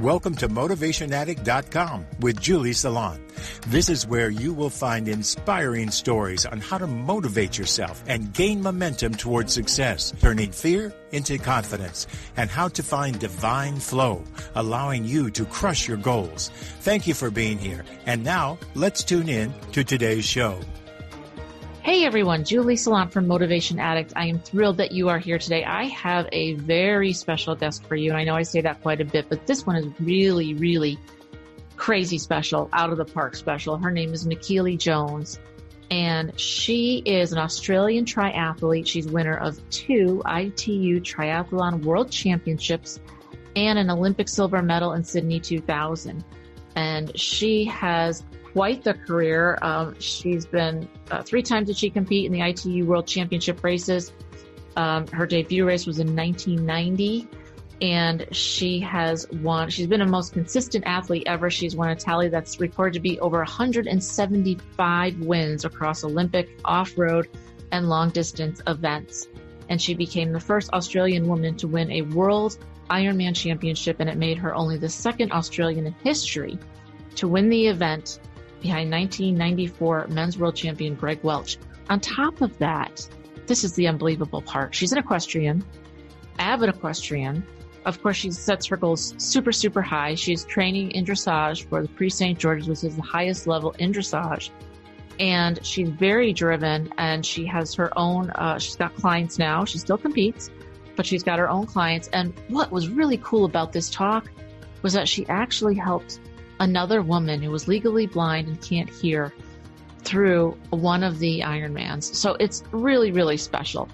Welcome to MotivationAddict.com with Julie Salon. This is where you will find inspiring stories on how to motivate yourself and gain momentum towards success, turning fear into confidence, and how to find divine flow, allowing you to crush your goals. Thank you for being here. And now let's tune in to today's show. Hey everyone, Julie Salon from Motivation Addict. I am thrilled that you are here today. I have a very special guest for you, and I know I say that quite a bit, but this one is really, really crazy special, out of the park special. Her name is Michellie Jones, and she is an Australian triathlete. She's winner of two ITU Triathlon World Championships and an Olympic silver medal in Sydney 2000. And she has quite the career. Um, she's been uh, three times did she compete in the ITU World Championship races. Um, her debut race was in 1990, and she has won. She's been a most consistent athlete ever. She's won a tally that's recorded to be over 175 wins across Olympic, off-road, and long-distance events. And she became the first Australian woman to win a World Ironman Championship, and it made her only the second Australian in history to win the event behind 1994 men's world champion Greg Welch. On top of that, this is the unbelievable part. She's an equestrian, avid equestrian. Of course, she sets her goals super, super high. She's training in dressage for the Prix St. Georges, which is the highest level in dressage. And she's very driven and she has her own, uh, she's got clients now. She still competes, but she's got her own clients. And what was really cool about this talk was that she actually helped another woman who was legally blind and can't hear through one of the Ironmans. So it's really, really special.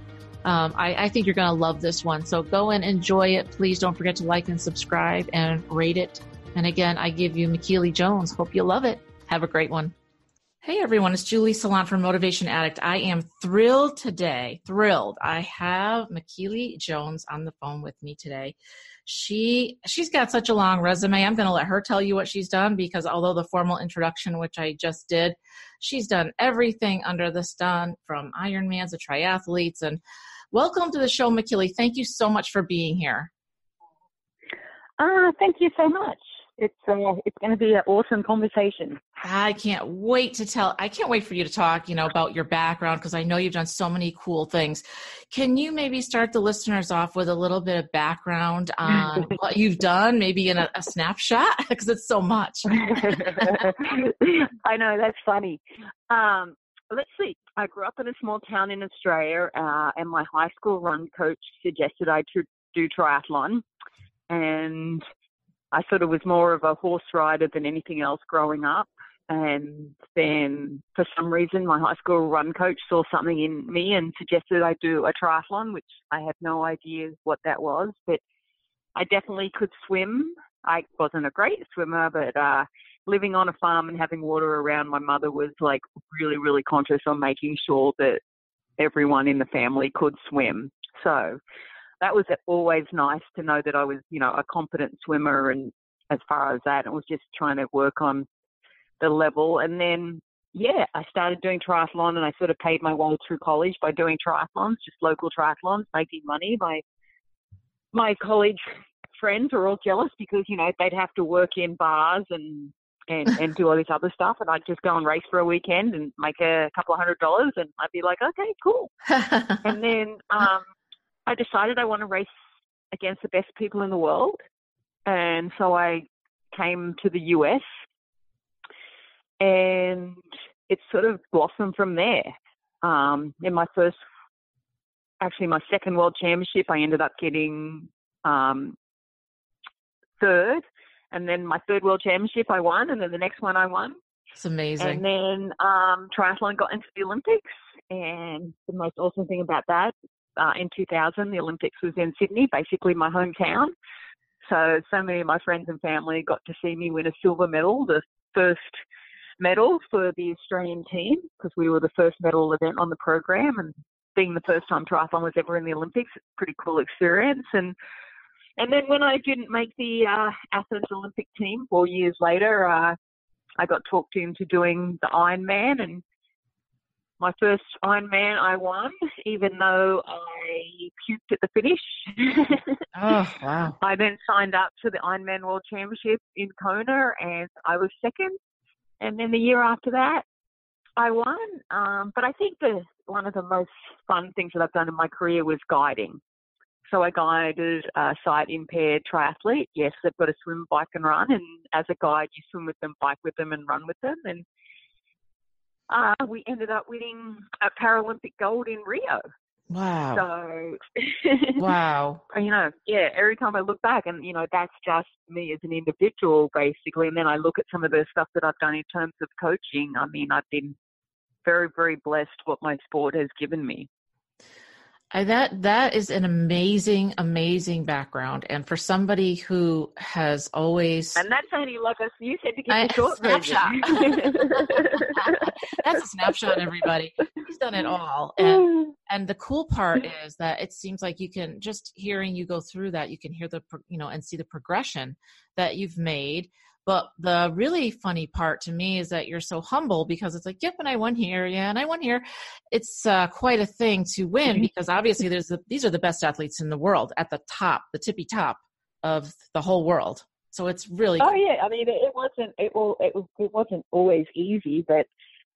Um, I, I, think you're going to love this one. So go and enjoy it. Please don't forget to like and subscribe and rate it. And again, I give you Michellie Jones. Hope you love it. Have a great one. Hey everyone, it's Julie Salon from Motivation Addict. I am thrilled today, thrilled. I have Michellie Jones on the phone with me today she she's got such a long resume. I'm going to let her tell you what she's done because although the formal introduction, which I just did, she's done everything under the sun from Ironmans to triathletes. And welcome to the show, Michellie. Thank you so much for being here. Ah, uh, thank you so much it's uh, it's going to be an awesome conversation. I can't wait to tell. I can't wait for you to talk, you know, about your background because I know you've done so many cool things. Can you maybe start the listeners off with a little bit of background on what you've done, maybe in a, a snapshot because it's so much. I know that's funny. Um, let's see. I grew up in a small town in Australia, uh, and my high school run coach suggested I to do triathlon, and I sort of was more of a horse rider than anything else growing up. And then for some reason, my high school run coach saw something in me and suggested I do a triathlon, which I had no idea what that was, but I definitely could swim. I wasn't a great swimmer, but uh, living on a farm and having water around, my mother was like really, really conscious on making sure that everyone in the family could swim. So that was always nice to know that I was, you know, a competent swimmer and as far as that, it was just trying to work on the level. And then, yeah, I started doing triathlon and I sort of paid my way through college by doing triathlons, just local triathlons, making money. My, my college friends were all jealous because, you know, they'd have to work in bars and, and, and do all this other stuff. And I'd just go and race for a weekend and make a couple of hundred dollars. And I'd be like, okay, cool. and then, um, I decided I want to race against the best people in the world. And so I came to the US and it sort of blossomed from there. Um, in my first, actually my second world championship, I ended up getting um, third. And then my third world championship, I won. And then the next one, I won. It's amazing. And then um, triathlon got into the Olympics. And the most awesome thing about that uh, in 2000, the Olympics was in Sydney, basically my hometown. So, so many of my friends and family got to see me win a silver medal, the first medal for the Australian team, because we were the first medal event on the program. And being the first time triathlon was ever in the Olympics, pretty cool experience. And and then when I didn't make the uh, Athens Olympic team four years later, uh, I got talked into doing the Ironman, and my first Ironman I won, even though I puked at the finish. oh, wow. I then signed up to the Ironman World Championship in Kona and I was second. And then the year after that, I won. Um, but I think the one of the most fun things that I've done in my career was guiding. So I guided a sight impaired triathlete. Yes, they've got to swim, bike, and run. And as a guide, you swim with them, bike with them, and run with them. And uh, we ended up winning a Paralympic gold in Rio. Wow. So, wow. You know, yeah, every time I look back, and, you know, that's just me as an individual, basically. And then I look at some of the stuff that I've done in terms of coaching. I mean, I've been very, very blessed what my sport has given me. I, that that is an amazing, amazing background, and for somebody who has always and that's only like us. You said to I, the short snapshot. snapshot, everybody. He's done it all, and and the cool part is that it seems like you can just hearing you go through that, you can hear the you know and see the progression that you've made but the really funny part to me is that you're so humble because it's like, yep, and I won here, yeah, and I won here. It's uh, quite a thing to win because obviously there's the, these are the best athletes in the world at the top, the tippy top of the whole world. So it's really. Oh yeah, I mean it wasn't it will it, it wasn't always easy, but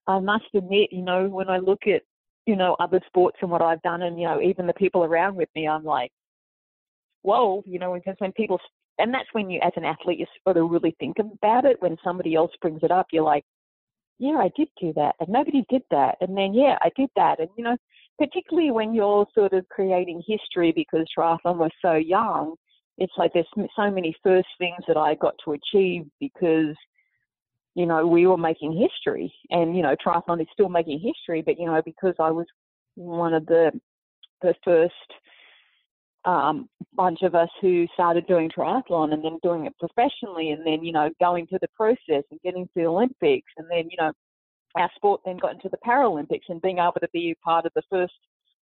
I must admit, you know, when I look at you know other sports and what I've done, and you know even the people around with me, I'm like, whoa, you know, because when people and that's when you, as an athlete, you sort of really think about it. When somebody else brings it up, you're like, yeah, I did do that, and nobody did that, and then yeah, I did that, and you know, particularly when you're sort of creating history because triathlon was so young, it's like there's so many first things that I got to achieve because you know we were making history, and you know triathlon is still making history, but you know because I was one of the the first um, bunch of us who started doing triathlon and then doing it professionally and then, you know, going through the process and getting to the Olympics and then, you know, our sport then got into the Paralympics and being able to be part of the first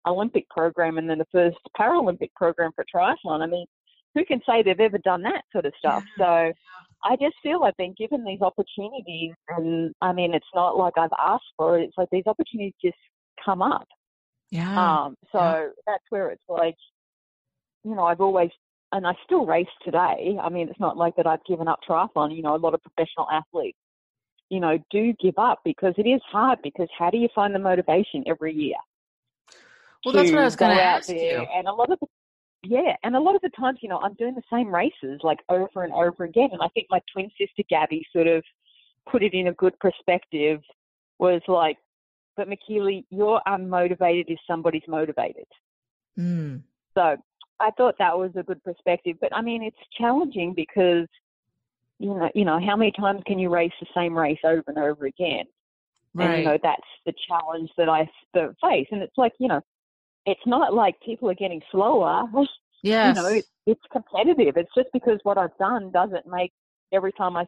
Olympic program and then the first Paralympic program for triathlon. I mean, who can say they've ever done that sort of stuff? So I just feel I've been given these opportunities and I mean, it's not like I've asked for it. It's like these opportunities just come up. Yeah. Um, so yeah. that's where it's like, you know, I've always, and I still race today. I mean, it's not like that I've given up triathlon. You know, a lot of professional athletes, you know, do give up because it is hard. Because how do you find the motivation every year? Well, that's what I was going to ask you. And a lot of the, yeah, and a lot of the times, you know, I'm doing the same races like over and over again. And I think my twin sister Gabby sort of put it in a good perspective. Was like, but Michellie, you're unmotivated if somebody's motivated. Mm. So I thought that was a good perspective. But I mean, it's challenging because you know, you know, how many times can you race the same race over and over again? Right. And you know, that's the challenge that I face. And it's like, you know, it's not like people are getting slower. Yes. You know, it, it's competitive. It's just because what I've done doesn't make every time I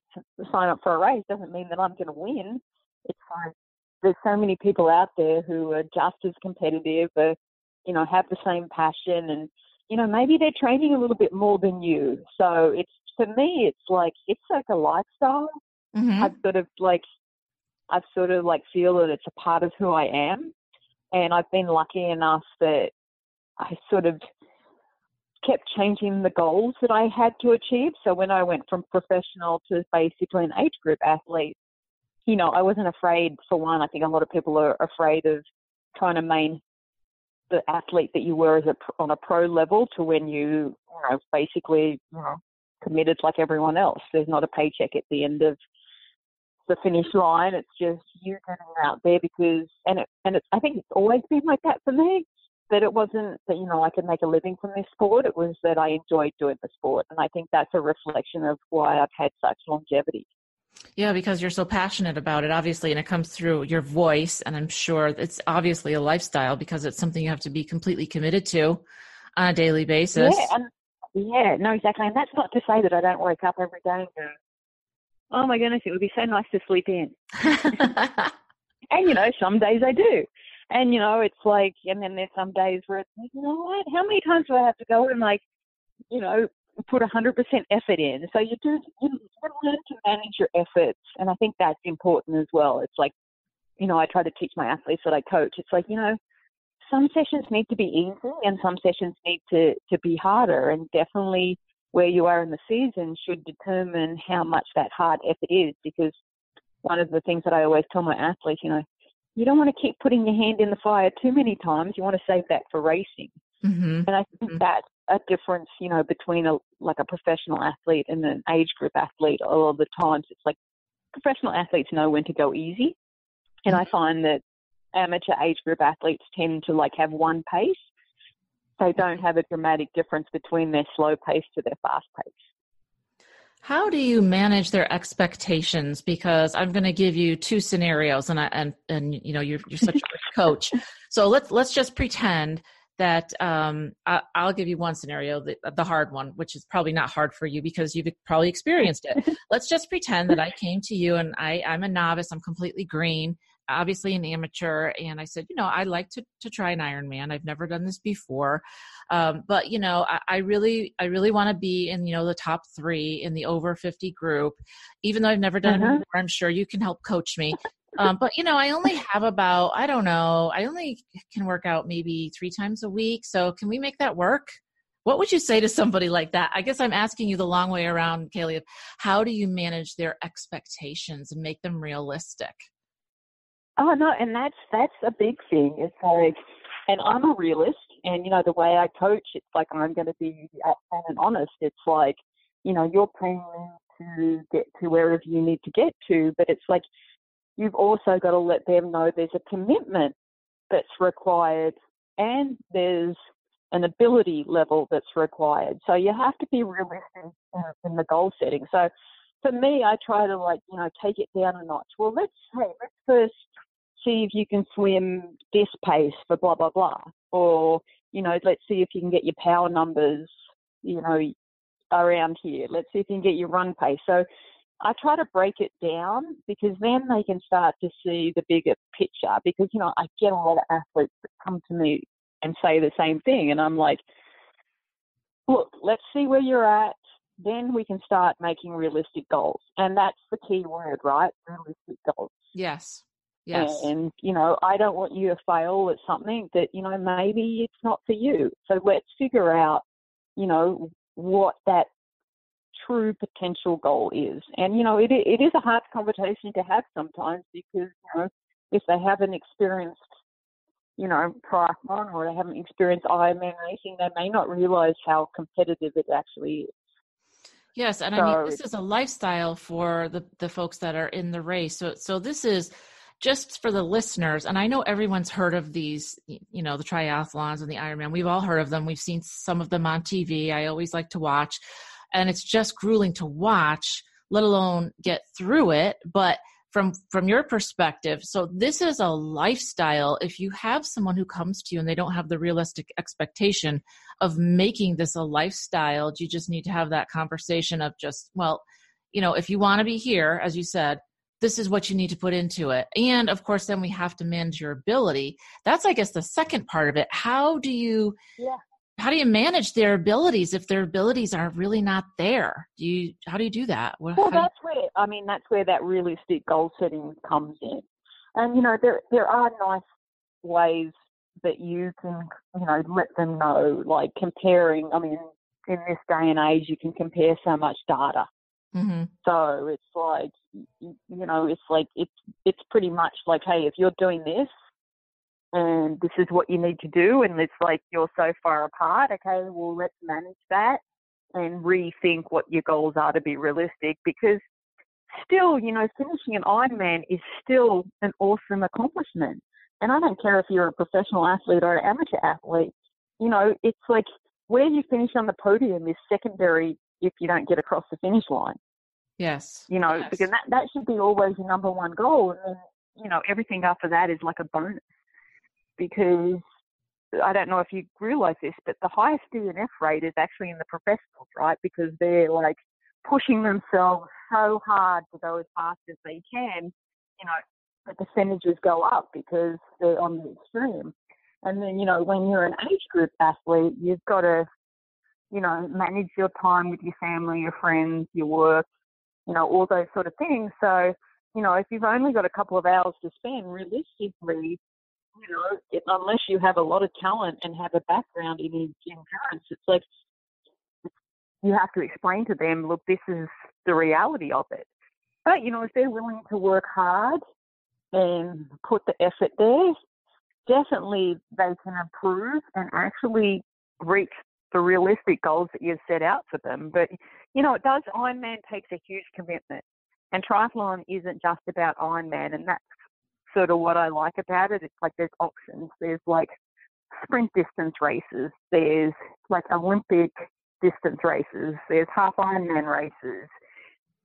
sign up for a race doesn't mean that I'm going to win. It's like there's so many people out there who are just as competitive, or, you know, have the same passion and you know, maybe they're training a little bit more than you. So it's for me, it's like it's like a lifestyle. Mm-hmm. I've sort of like I've sort of like feel that it's a part of who I am, and I've been lucky enough that I sort of kept changing the goals that I had to achieve. So when I went from professional to basically an age group athlete, you know, I wasn't afraid. For one, I think a lot of people are afraid of trying to main the athlete that you were as a on a pro level to when you, you know, basically you know, committed like everyone else. There's not a paycheck at the end of the finish line. It's just you getting out there because, and it, and it's, I think it's always been like that for me. That it wasn't that you know I could make a living from this sport. It was that I enjoyed doing the sport, and I think that's a reflection of why I've had such longevity. Yeah, because you're so passionate about it, obviously, and it comes through your voice. And I'm sure it's obviously a lifestyle because it's something you have to be completely committed to on a daily basis. Yeah, and, yeah, no, exactly. And that's not to say that I don't wake up every day and go, oh my goodness, it would be so nice to sleep in. and, you know, some days I do. And, you know, it's like, and then there's some days where it's like, you know what? How many times do I have to go and, like, you know, put 100% effort in. So you do you, you learn to manage your efforts, and I think that's important as well. It's like you know, I try to teach my athletes that I coach. It's like, you know, some sessions need to be easy and some sessions need to, to be harder. And definitely where you are in the season should determine how much that hard effort is. Because one of the things that I always tell my athletes, you know, you don't want to keep putting your hand in the fire too many times. You want to save that for racing. Mm-hmm. And I think mm-hmm. that's a difference, you know, between a like a professional athlete and an age group athlete. A lot of the times, it's like professional athletes know when to go easy, and mm-hmm. I find that amateur age group athletes tend to like have one pace. They don't have a dramatic difference between their slow pace to their fast pace. How do you manage their expectations? Because I'm going to give you two scenarios, and I, and and you know you're you're such a coach. So let's let's just pretend that um, I, will give you one scenario, the, the, hard one, which is probably not hard for you because you've probably experienced it. Let's just pretend that I came to you and I, I'm a novice, I'm completely green, obviously an amateur, and I said, you know, I'd like to, to try an Ironman. I've never done this before, um, but you know, I, I really, I really want to be in you know the top three in the over 50 group, even though I've never done uh-huh. it before. I'm sure you can help coach me. Um, but you know, I only have about I don't know. I only can work out maybe three times a week. So can we make that work? What would you say to somebody like that? I guess I'm asking you the long way around, Kaylee. How do you manage their expectations and make them realistic? Oh no, and that's that's a big thing. It's like, and I'm a realist, and you know the way I coach, it's like I'm going to be upfront and honest. It's like, you know, you're paying to get to wherever you need to get to, but it's like you've also got to let them know there's a commitment that's required and there's an ability level that's required. So you have to be realistic in the goal setting. So for me, I try to like, you know, take it down a notch. Well, let's say, let's first see if you can swim this pace for blah, blah, blah. Or, you know, let's see if you can get your power numbers, you know, around here. Let's see if you can get your run pace. So I try to break it down because then they can start to see the bigger picture. Because, you know, I get a lot of athletes that come to me and say the same thing. And I'm like, look, let's see where you're at. Then we can start making realistic goals. And that's the key word, right? Realistic goals. Yes. Yes. And, you know, I don't want you to fail at something that, you know, maybe it's not for you. So let's figure out, you know, what that true potential goal is. And, you know, it, it is a hard conversation to have sometimes because, you know, if they haven't experienced, you know, triathlon or they haven't experienced Ironman racing, they may not realize how competitive it actually is. Yes, and so, I mean this is a lifestyle for the the folks that are in the race. So so this is just for the listeners, and I know everyone's heard of these, you know, the triathlons and the Ironman. We've all heard of them. We've seen some of them on TV. I always like to watch and it's just grueling to watch let alone get through it but from from your perspective so this is a lifestyle if you have someone who comes to you and they don't have the realistic expectation of making this a lifestyle you just need to have that conversation of just well you know if you want to be here as you said this is what you need to put into it and of course then we have to manage your ability that's i guess the second part of it how do you yeah how do you manage their abilities if their abilities are really not there? Do you how do you do that? Well, that's where I mean that's where that realistic goal setting comes in. And you know there there are nice ways that you can you know let them know like comparing. I mean in this day and age you can compare so much data. Mm-hmm. So it's like you know it's like it's it's pretty much like hey if you're doing this and this is what you need to do and it's like you're so far apart okay well let's manage that and rethink what your goals are to be realistic because still you know finishing an ironman is still an awesome accomplishment and i don't care if you're a professional athlete or an amateur athlete you know it's like where you finish on the podium is secondary if you don't get across the finish line yes you know yes. because that, that should be always your number one goal and then you know everything after that is like a bonus because I don't know if you realise this, but the highest DNF rate is actually in the professionals, right? Because they're like pushing themselves so hard to go as fast as they can, you know, the percentages go up because they're on the extreme. And then, you know, when you're an age group athlete, you've got to, you know, manage your time with your family, your friends, your work, you know, all those sort of things. So you know, if you've only got a couple of hours to spend, realistically, you know, unless you have a lot of talent and have a background in endurance, it's like you have to explain to them, look, this is the reality of it. But, you know, if they're willing to work hard and put the effort there, definitely they can improve and actually reach the realistic goals that you've set out for them. But, you know, it does, Ironman takes a huge commitment. And triathlon isn't just about Ironman, and that's sort of what I like about it. It's like there's options. There's like sprint distance races. There's like Olympic distance races. There's half Ironman races.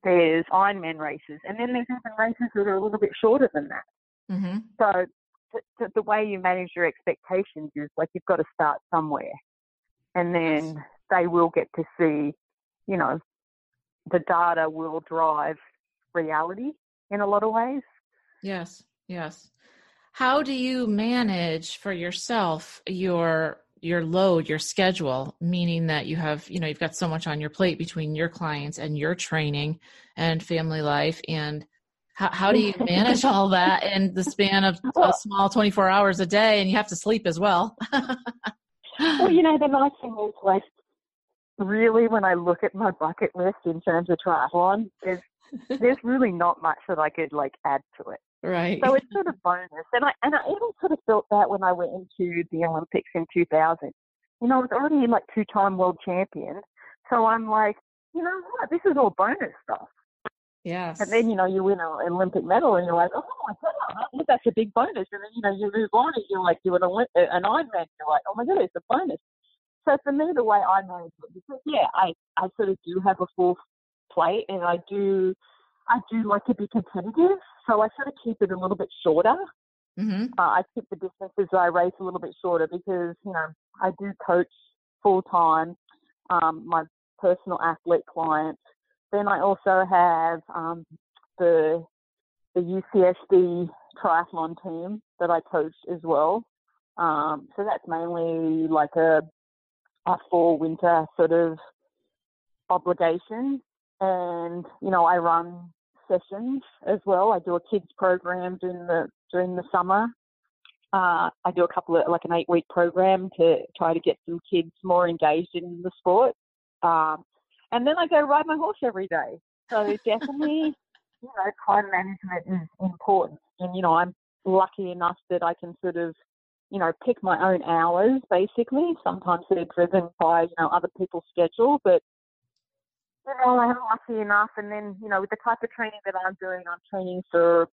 There's Ironman races, and then there's even races that are a little bit shorter than that. Mm-hmm. So the, the way you manage your expectations is like you've got to start somewhere, and then they will get to see, you know, the data will drive reality in a lot of ways. Yes, yes. How do you manage for yourself your your load, your schedule, meaning that you have, you know, you've got so much on your plate between your clients and your training and family life and how, how do you manage all that in the span of a small 24 hours a day and you have to sleep as well well you know the nice thing is like really when i look at my bucket list in terms of triathlon there's there's really not much that I could like add to it. Right. So it's sort of bonus. And I and I even sort of felt that when I went into the Olympics in 2000. You know, I was already like two-time world champion. So I'm like, you know what? This is all bonus stuff. Yes. And then you know you win an Olympic medal, and you're like, oh my god, that's a big bonus. And then you know you move on, and you're like, you're an Olymp- an Ironman. You're like, oh my god, it's a bonus. So for me, the way I manage it, because yeah, I I sort of do have a full plate, and I do I do like to be competitive, so I sort of keep it a little bit shorter. Mm-hmm. Uh, I keep the distances that I race a little bit shorter because you know I do coach full time um, my personal athlete clients. Then I also have um, the the UCSD triathlon team that I coach as well. Um, so that's mainly like a a fall winter sort of obligation and you know I run sessions as well. I do a kids program during the during the summer. Uh, I do a couple of like an eight week program to try to get some kids more engaged in the sport. Um, and then I go ride my horse every day. So definitely, you know, time management is important. And you know, I'm lucky enough that I can sort of, you know, pick my own hours. Basically, sometimes they're driven by you know other people's schedule, but you know, I'm lucky enough. And then, you know, with the type of training that I'm doing, I'm training for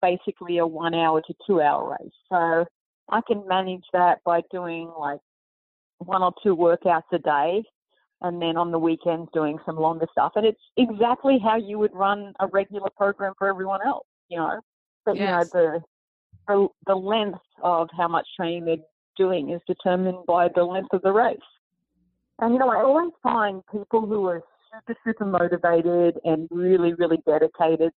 basically a one hour to two hour race. So I can manage that by doing like one or two workouts a day and then on the weekends doing some longer stuff. And it's exactly how you would run a regular program for everyone else, you know. But yes. you know, the, the the length of how much training they're doing is determined by the length of the race. And you know, I always find people who are super, super motivated and really, really dedicated,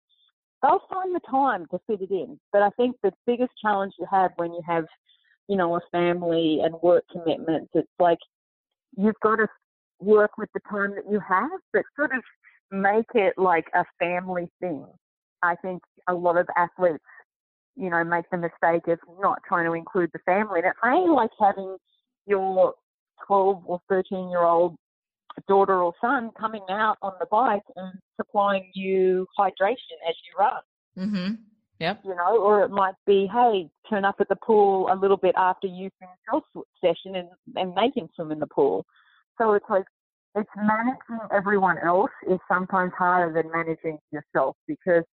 they'll find the time to fit it in. But I think the biggest challenge you have when you have, you know, a family and work commitments, it's like you've got to work with the time that you have, but sort of make it like a family thing. I think a lot of athletes, you know, make the mistake of not trying to include the family. And it may like having your 12 or 13 year old daughter or son coming out on the bike and supplying you hydration as you run. Mm-hmm. Yep. You know, or it might be, hey, turn up at the pool a little bit after you finish your session and, and make him swim in the pool. So it's like, it's managing everyone else is sometimes harder than managing yourself because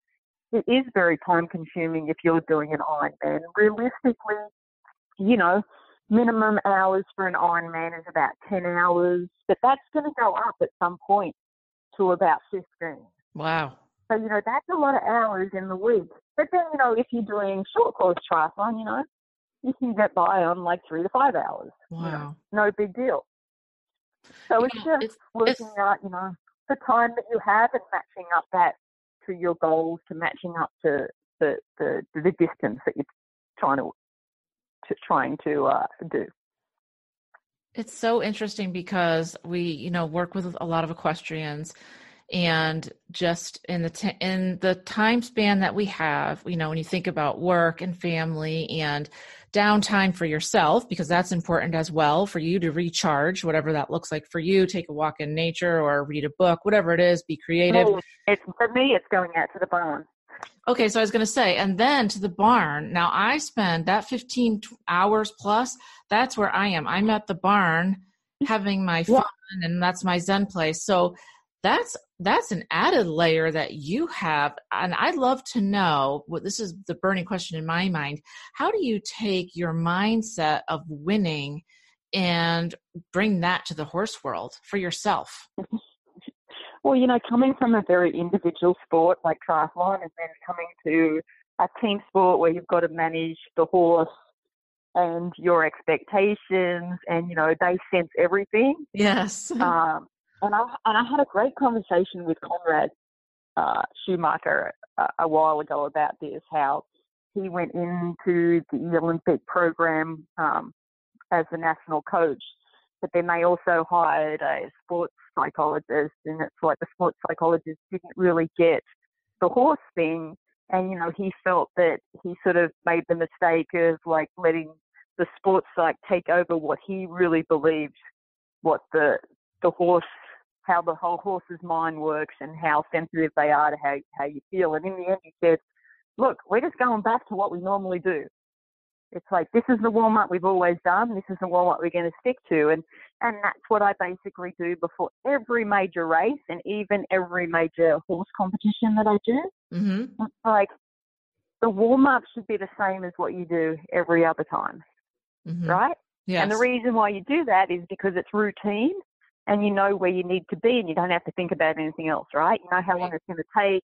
it is very time consuming if you're doing an Ironman. Realistically, you know, minimum hours for an Ironman is about 10 hours, but that's going to go up at some point to about 15. Wow. So, you know, that's a lot of hours in the week. But then, you know, if you're doing short course triathlon, you know, you can get by on like three to five hours. Wow. You know, no big deal. So it's just it's, working it's... out, you know, the time that you have and matching up that to your goals, to matching up to the, the, the distance that you're trying to to trying to uh, do. It's so interesting because we, you know, work with a lot of equestrians and just in the t- in the time span that we have you know when you think about work and family and downtime for yourself because that's important as well for you to recharge whatever that looks like for you take a walk in nature or read a book whatever it is be creative. Oh, it's for me it's going out to the barn. Okay so i was going to say and then to the barn. Now i spend that 15 hours plus that's where i am. I'm at the barn having my fun yeah. and that's my zen place. So that's that's an added layer that you have and i'd love to know what this is the burning question in my mind how do you take your mindset of winning and bring that to the horse world for yourself? Well you know coming from a very individual sport like triathlon and then coming to a team sport where you've got to manage the horse and your expectations and you know they sense everything yes. um, and I and I had a great conversation with Conrad uh, Schumacher a, a while ago about this. How he went into the Olympic program um, as the national coach, but then they also hired a sports psychologist, and it's like the sports psychologist didn't really get the horse thing, and you know he felt that he sort of made the mistake of like letting the sports psych take over what he really believed what the the horse how the whole horse's mind works and how sensitive they are to how, how you feel. And in the end, he said, look, we're just going back to what we normally do. It's like, this is the warm up we've always done. This is the warm up we're going to stick to. And, and that's what I basically do before every major race and even every major horse competition that I do. Mm-hmm. It's like, the warm up should be the same as what you do every other time. Mm-hmm. Right? Yes. And the reason why you do that is because it's routine and you know where you need to be and you don't have to think about anything else, right? You know how long it's going to take.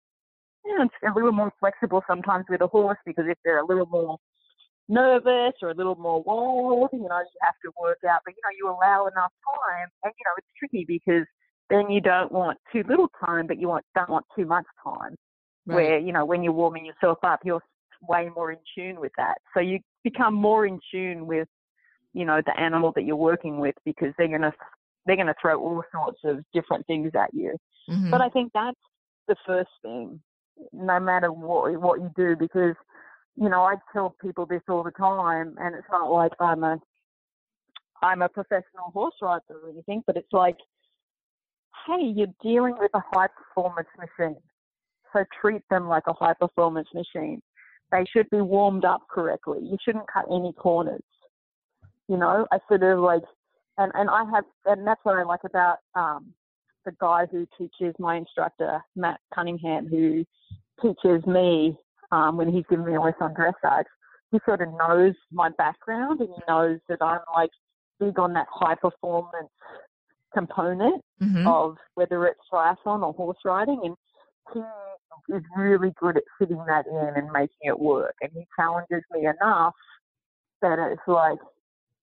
You know, it's a little more flexible sometimes with a horse because if they're a little more nervous or a little more wild, you know, you have to work out, but you know, you allow enough time and you know, it's tricky because then you don't want too little time, but you want, don't want too much time. Right. Where, you know, when you're warming yourself up, you're way more in tune with that. So you become more in tune with, you know, the animal that you're working with because they're going to they're going to throw all sorts of different things at you. Mm-hmm. But I think that's the first thing, no matter what what you do, because you know I tell people this all the time, and it's not like I'm a I'm a professional horse rider or anything, but it's like, hey, you're dealing with a high performance machine, so treat them like a high performance machine. They should be warmed up correctly. You shouldn't cut any corners. You know, I sort of like and and I have, and that's what I like about um, the guy who teaches my instructor, Matt Cunningham, who teaches me um, when he's giving me a lesson on dressage. He sort of knows my background and he knows that I'm like big on that high performance component mm-hmm. of whether it's triathlon or horse riding, and he is really good at fitting that in and making it work. And he challenges me enough that it's like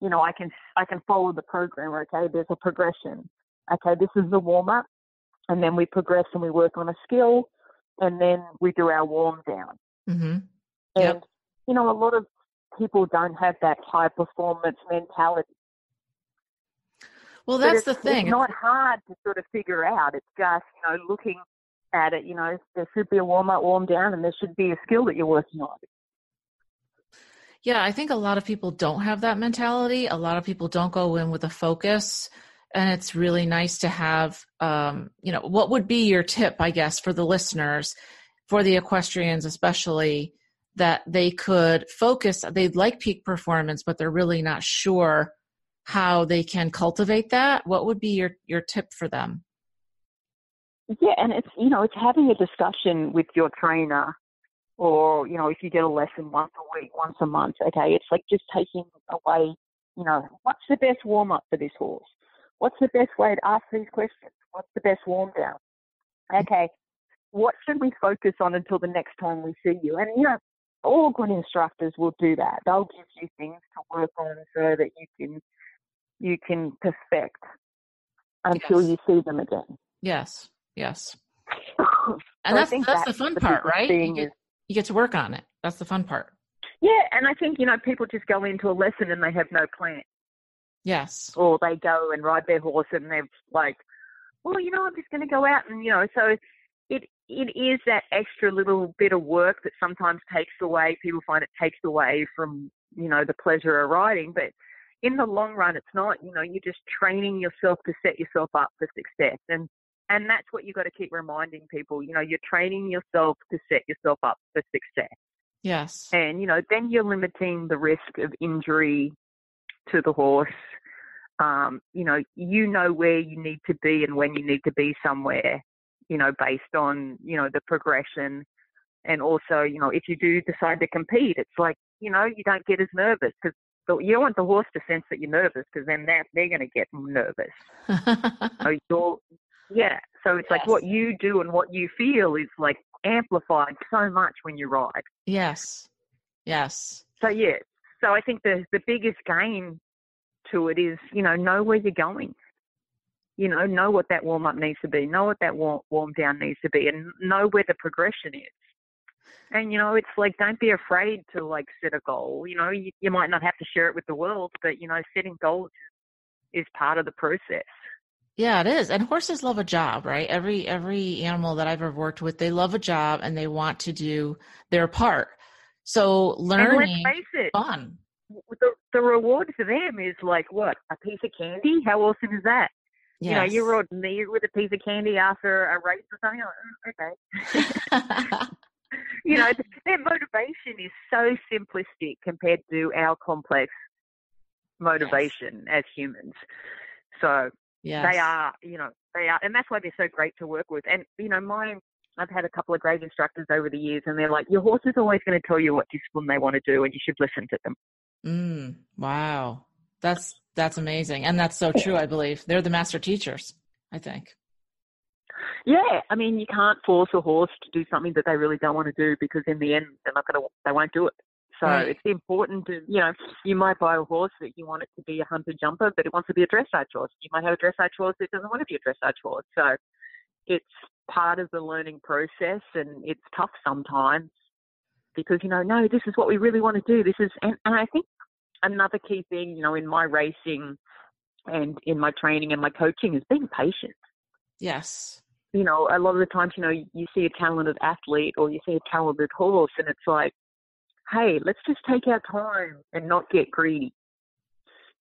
you know, I can I can follow the program. Okay, there's a progression. Okay, this is the warm up, and then we progress and we work on a skill, and then we do our warm down. Mm-hmm. Yep. And you know, a lot of people don't have that high performance mentality. Well, that's the thing. It's not hard to sort of figure out. It's just you know looking at it. You know, there should be a warm up, warm down, and there should be a skill that you're working on. Yeah, I think a lot of people don't have that mentality. A lot of people don't go in with a focus. And it's really nice to have, um, you know, what would be your tip, I guess, for the listeners, for the equestrians especially, that they could focus, they'd like peak performance, but they're really not sure how they can cultivate that. What would be your, your tip for them? Yeah, and it's, you know, it's having a discussion with your trainer or you know if you get a lesson once a week once a month okay it's like just taking away you know what's the best warm up for this horse? What's the best way to ask these questions? What's the best warm down? Mm-hmm. Okay what should we focus on until the next time we see you? And you know all good instructors will do that. They'll give you things to work on so that you can you can perfect until yes. you see them again. Yes yes. And that's that's, that's, the fun part right? you get, you get to work on it. That's the fun part. Yeah, and I think you know people just go into a lesson and they have no plan. Yes. Or they go and ride their horse and they're like well, you know, I'm just going to go out and, you know, so it it is that extra little bit of work that sometimes takes away. People find it takes away from, you know, the pleasure of riding, but in the long run, it's not. You know, you're just training yourself to set yourself up for success, and and that's what you've got to keep reminding people. You know, you're training yourself to set yourself up for success. Yes. And you know, then you're limiting the risk of injury to the horse um, you know, you know where you need to be and when you need to be somewhere, you know, based on, you know, the progression. And also, you know, if you do decide to compete, it's like, you know, you don't get as nervous because you don't want the horse to sense that you're nervous because then they're, they're going to get nervous. so you're, yeah. So it's yes. like what you do and what you feel is like amplified so much when you ride. Yes. Yes. So yeah. So I think the the biggest gain to it is, you know, know where you're going. You know, know what that warm up needs to be, know what that warm, warm down needs to be, and know where the progression is. And you know, it's like don't be afraid to like set a goal. You know, you, you might not have to share it with the world, but you know, setting goals is part of the process. Yeah, it is. And horses love a job, right? Every every animal that I've ever worked with, they love a job and they want to do their part. So learning it, fun the, the reward for them is like what a piece of candy. How awesome is that? Yes. You know, you reward me with a piece of candy after a race or something. Like, mm, okay. you know, their motivation is so simplistic compared to our complex motivation yes. as humans. So yes. they are, you know, they are, and that's why they're so great to work with. And you know, my I've had a couple of great instructors over the years, and they're like, your horse is always going to tell you what discipline they want to do, and you should listen to them. Mm, wow. That's that's amazing. And that's so true, I believe. They're the master teachers, I think. Yeah, I mean, you can't force a horse to do something that they really don't want to do because in the end, they're not going to, they won't do it. So right. it's important to, you know, you might buy a horse that you want it to be a hunter jumper, but it wants to be a dressage horse. You might have a dressage horse that doesn't want to be a dressage horse. So it's part of the learning process and it's tough sometimes because, you know, no, this is what we really want to do. This is, and, and I think another key thing, you know, in my racing and in my training and my coaching is being patient. Yes. You know, a lot of the times, you know, you see a talented athlete or you see a talented horse and it's like, hey, let's just take our time and not get greedy.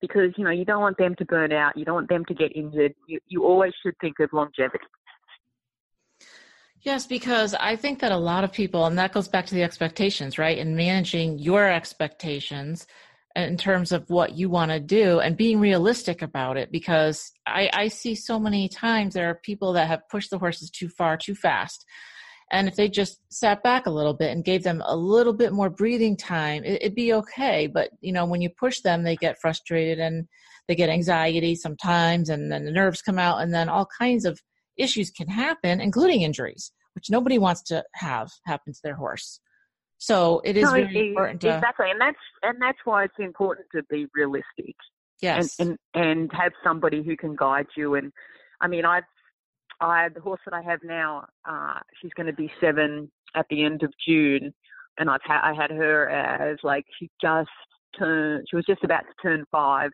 Because, you know, you don't want them to burn out. You don't want them to get injured. You, you always should think of longevity. Yes, because I think that a lot of people, and that goes back to the expectations, right? And managing your expectations in terms of what you want to do and being realistic about it because I, I, see so many times there are people that have pushed the horses too far too fast and if they just sat back a little bit and gave them a little bit more breathing time it, it'd be okay but you know when you push them they get frustrated and they get anxiety sometimes and then the nerves come out and then all kinds of issues can happen including injuries which nobody wants to have happen to their horse so it is no, very important to exactly, and that's and that's why it's important to be realistic. Yes, and and, and have somebody who can guide you. And I mean, I've I the horse that I have now, uh, she's going to be seven at the end of June, and I've had I had her as like she just turned, she was just about to turn five.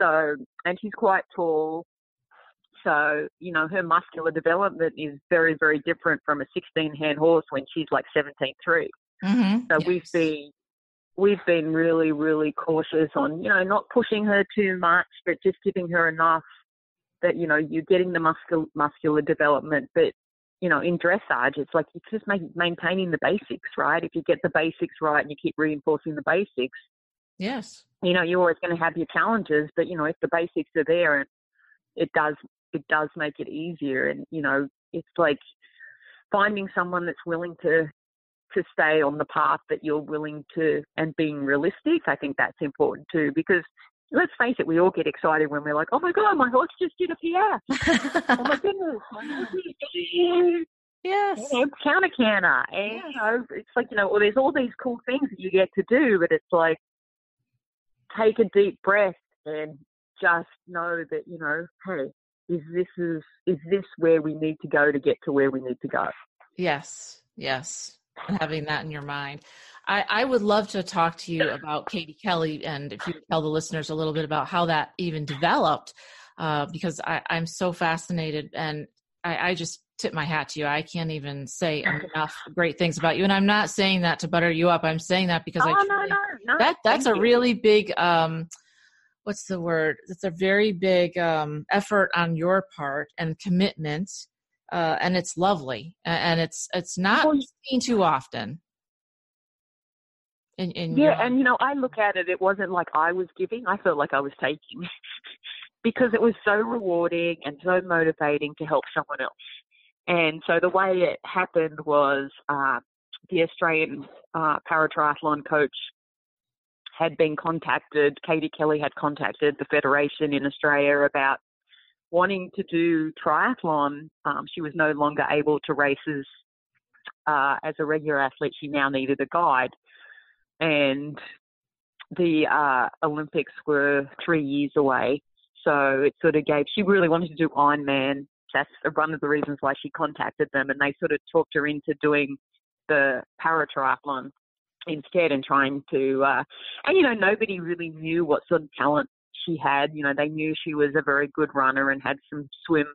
So, and she's quite tall. So, you know, her muscular development is very, very different from a 16 hand horse when she's like 17.3. Mm-hmm. So yes. we've been we've been really really cautious on you know not pushing her too much, but just giving her enough that you know you're getting the muscular muscular development, but you know, in dressage, it's like it's just make, maintaining the basics, right? If you get the basics right and you keep reinforcing the basics, yes, you know, you're always going to have your challenges, but you know, if the basics are there, and it does, it does make it easier. And you know, it's like finding someone that's willing to to stay on the path that you're willing to and being realistic. I think that's important too because let's face it, we all get excited when we're like, oh my God, my horse just did a PR. oh my goodness, my Yes. You know, counter canter. And, you know, it's like, you know, well, there's all these cool things that you get to do, but it's like, take a deep breath and just know that, you know, hey, is this is is this where we need to go to get to where we need to go? Yes. Yes having that in your mind. I, I, would love to talk to you about Katie Kelly and if you tell the listeners a little bit about how that even developed. uh, because I, I'm so fascinated and I, I just tip my hat to you. I can't even say enough great things about you. And I'm not saying that to butter you up. I'm saying that because oh, I truly, no, no, no. that that's a really big um what's the word? It's a very big um effort on your part and commitment. Uh, and it's lovely, and it's it's not Well, seen too often. In, in Yeah, and you know, I look at it, it wasn't like I was giving, I felt like I was taking because it was so rewarding and so motivating to help someone else. And so the way it happened was uh, the Australian uh, paratriathlon coach had been contacted, Katie Kelly had contacted the Federation in Australia about wanting to do triathlon. Um, she was no longer able to race uh, as a regular athlete. She now needed a guide and the uh, Olympics were three years away. So it sort of gave, she really wanted to do Ironman. That's one of the reasons why she contacted them. And they sort of talked her into doing the para triathlon instead and trying to, uh, and you know, nobody really knew what sort of talent she had. You know, they knew she was a very good runner and had some swim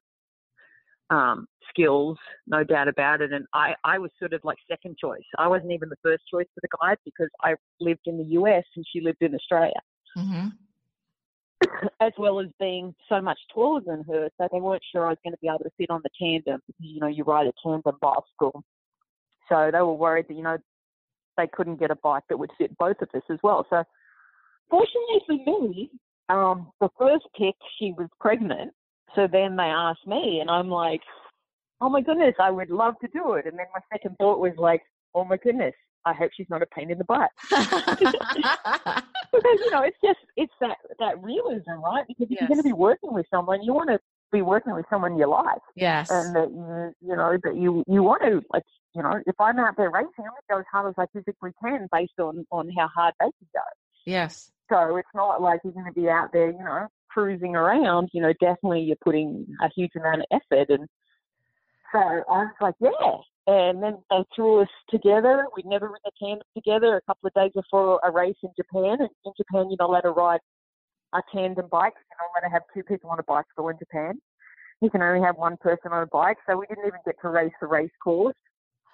um, skills, no doubt about it. And I, I was sort of like second choice. I wasn't even the first choice for the guide because I lived in the US and she lived in Australia, Mhm. as well as being so much taller than her. So they weren't sure I was going to be able to sit on the tandem. You know, you ride a tandem bicycle. So they were worried that, you know, they couldn't get a bike that would fit both of us as well. So fortunately for me, um, the first pick, she was pregnant. So then they asked me, and I'm like, oh my goodness, I would love to do it. And then my second thought was like, oh my goodness, I hope she's not a pain in the butt. Because, you know, it's just, it's that, that realism, right? Because if you're going to be working with someone, you want to be working with someone you like yes. and that you, you know, that you, you want to, like, you know, if I'm out there racing, I'm going to go as hard as I physically can based on, on how hard they can go. yes. So it's not like you're going to be out there, you know, cruising around. You know, definitely you're putting a huge amount of effort. And so I was like, yeah. And then they threw us together. We'd never ridden a tandem together a couple of days before a race in Japan. And in Japan, you're not allowed to ride a tandem bike. You're not allowed to have two people on a bicycle in Japan. You can only have one person on a bike. So we didn't even get to race the race course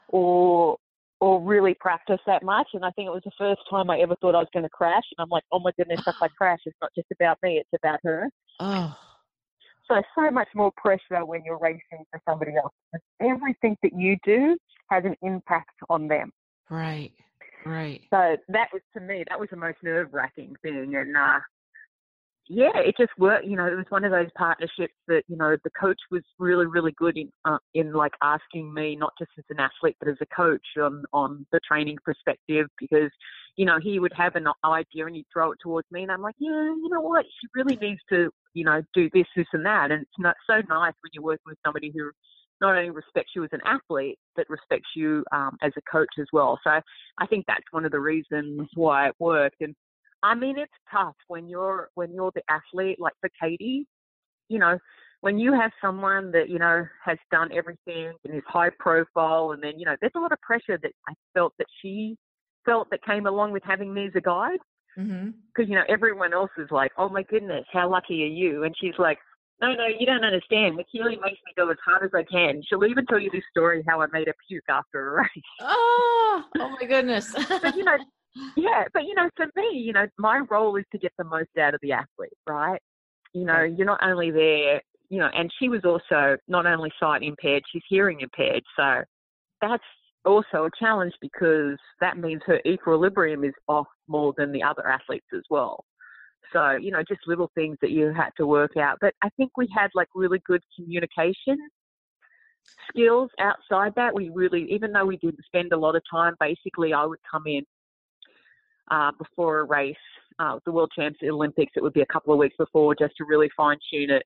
or or really practice that much. And I think it was the first time I ever thought I was going to crash. And I'm like, oh my goodness, if I crash, it's not just about me, it's about her. Oh, So so much more pressure when you're racing for somebody else. Everything that you do has an impact on them. right. Right. So that was to me, that was the most nerve wracking thing. And uh, yeah, it just worked. You know, it was one of those partnerships that you know the coach was really, really good in uh, in like asking me not just as an athlete but as a coach on on the training perspective because you know he would have an idea and he'd throw it towards me and I'm like, yeah, you know what, she really needs to you know do this, this, and that. And it's not so nice when you're working with somebody who not only respects you as an athlete but respects you um, as a coach as well. So I think that's one of the reasons why it worked. And I mean, it's tough when you're when you're the athlete. Like for Katie, you know, when you have someone that you know has done everything and is high profile, and then you know, there's a lot of pressure that I felt that she felt that came along with having me as a guide. Mm-hmm. Because you know, everyone else is like, "Oh my goodness, how lucky are you?" And she's like, "No, no, you don't understand. Michellie makes me go as hard as I can. She'll even tell you this story how I made her puke after a race." Oh, oh my goodness. but you know, yeah, but you know, for me, you know, my role is to get the most out of the athlete, right? You know, you're not only there, you know, and she was also not only sight impaired, she's hearing impaired. So that's also a challenge because that means her equilibrium is off more than the other athletes as well. So, you know, just little things that you had to work out. But I think we had like really good communication skills outside that. We really, even though we didn't spend a lot of time, basically I would come in uh, before a race, uh, the World Champs, the Olympics, it would be a couple of weeks before just to really fine tune it.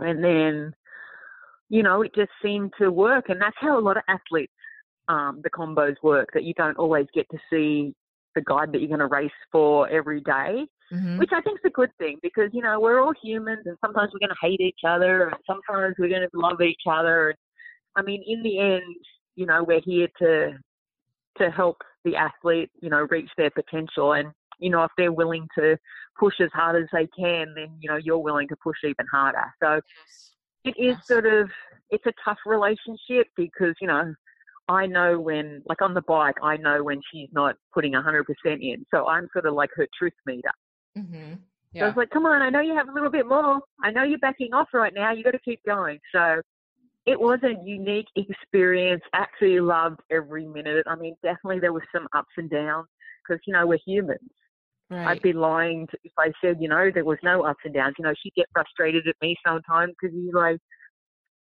And then, you know, it just seemed to work. And that's how a lot of athletes, um, the combos work, that you don't always get to see the guide that you're going to race for every day, Mhm. which I think is a good thing because, you know, we're all humans and sometimes we're going to hate each other and sometimes we're going to love each other. I mean, in the end, you know, we're here to to help the athlete, you know, reach their potential. And you know, if they're willing to push as hard as they can, then, you know, you're willing to push even harder. So it is sort of, it's a tough relationship because, you know, I know when, like on the bike, I know when she's not putting 100% in. So I'm sort of like her truth meter. Mm-hmm. So I was like, come on, I know you have a little bit more. I know you're backing off right now. You got to keep going. So it was a unique experience. Actually, loved every minute. I mean, definitely there was some ups and downs because, you know, we're humans. Right. I'd be lying to, if I said, you know, there was no ups and downs. You know, she'd get frustrated at me sometimes because he's like,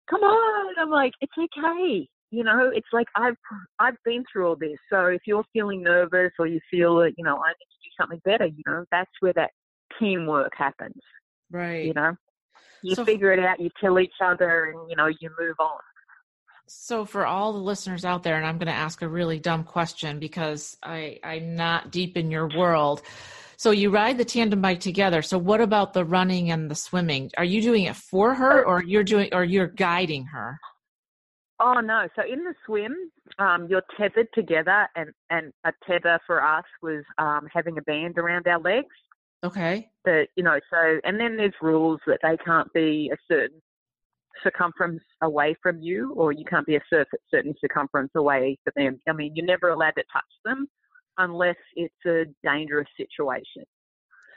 come on. I'm like, it's okay. You know, it's like I've I've been through all this. So if you're feeling nervous or you feel that, you know, I need to do something better, you know, that's where that teamwork happens. right. You know, you So- figure it out, you kill each other, and you know, you move on. So for all the listeners out there, and I'm going to ask a really dumb question because I, I'm not deep in your world. So you ride the tandem bike together. So what about the running and the swimming? Are you doing it for her or you're doing or you're guiding her? Oh no! So in the swim, um, you're tethered together, and and a tether for us was um, having a band around our legs. Okay. That you know, so and then there's rules that they can't be a certain circumference away from you, or you can't be a cer- certain circumference away from them. I mean, you're never allowed to touch them unless it's a dangerous situation.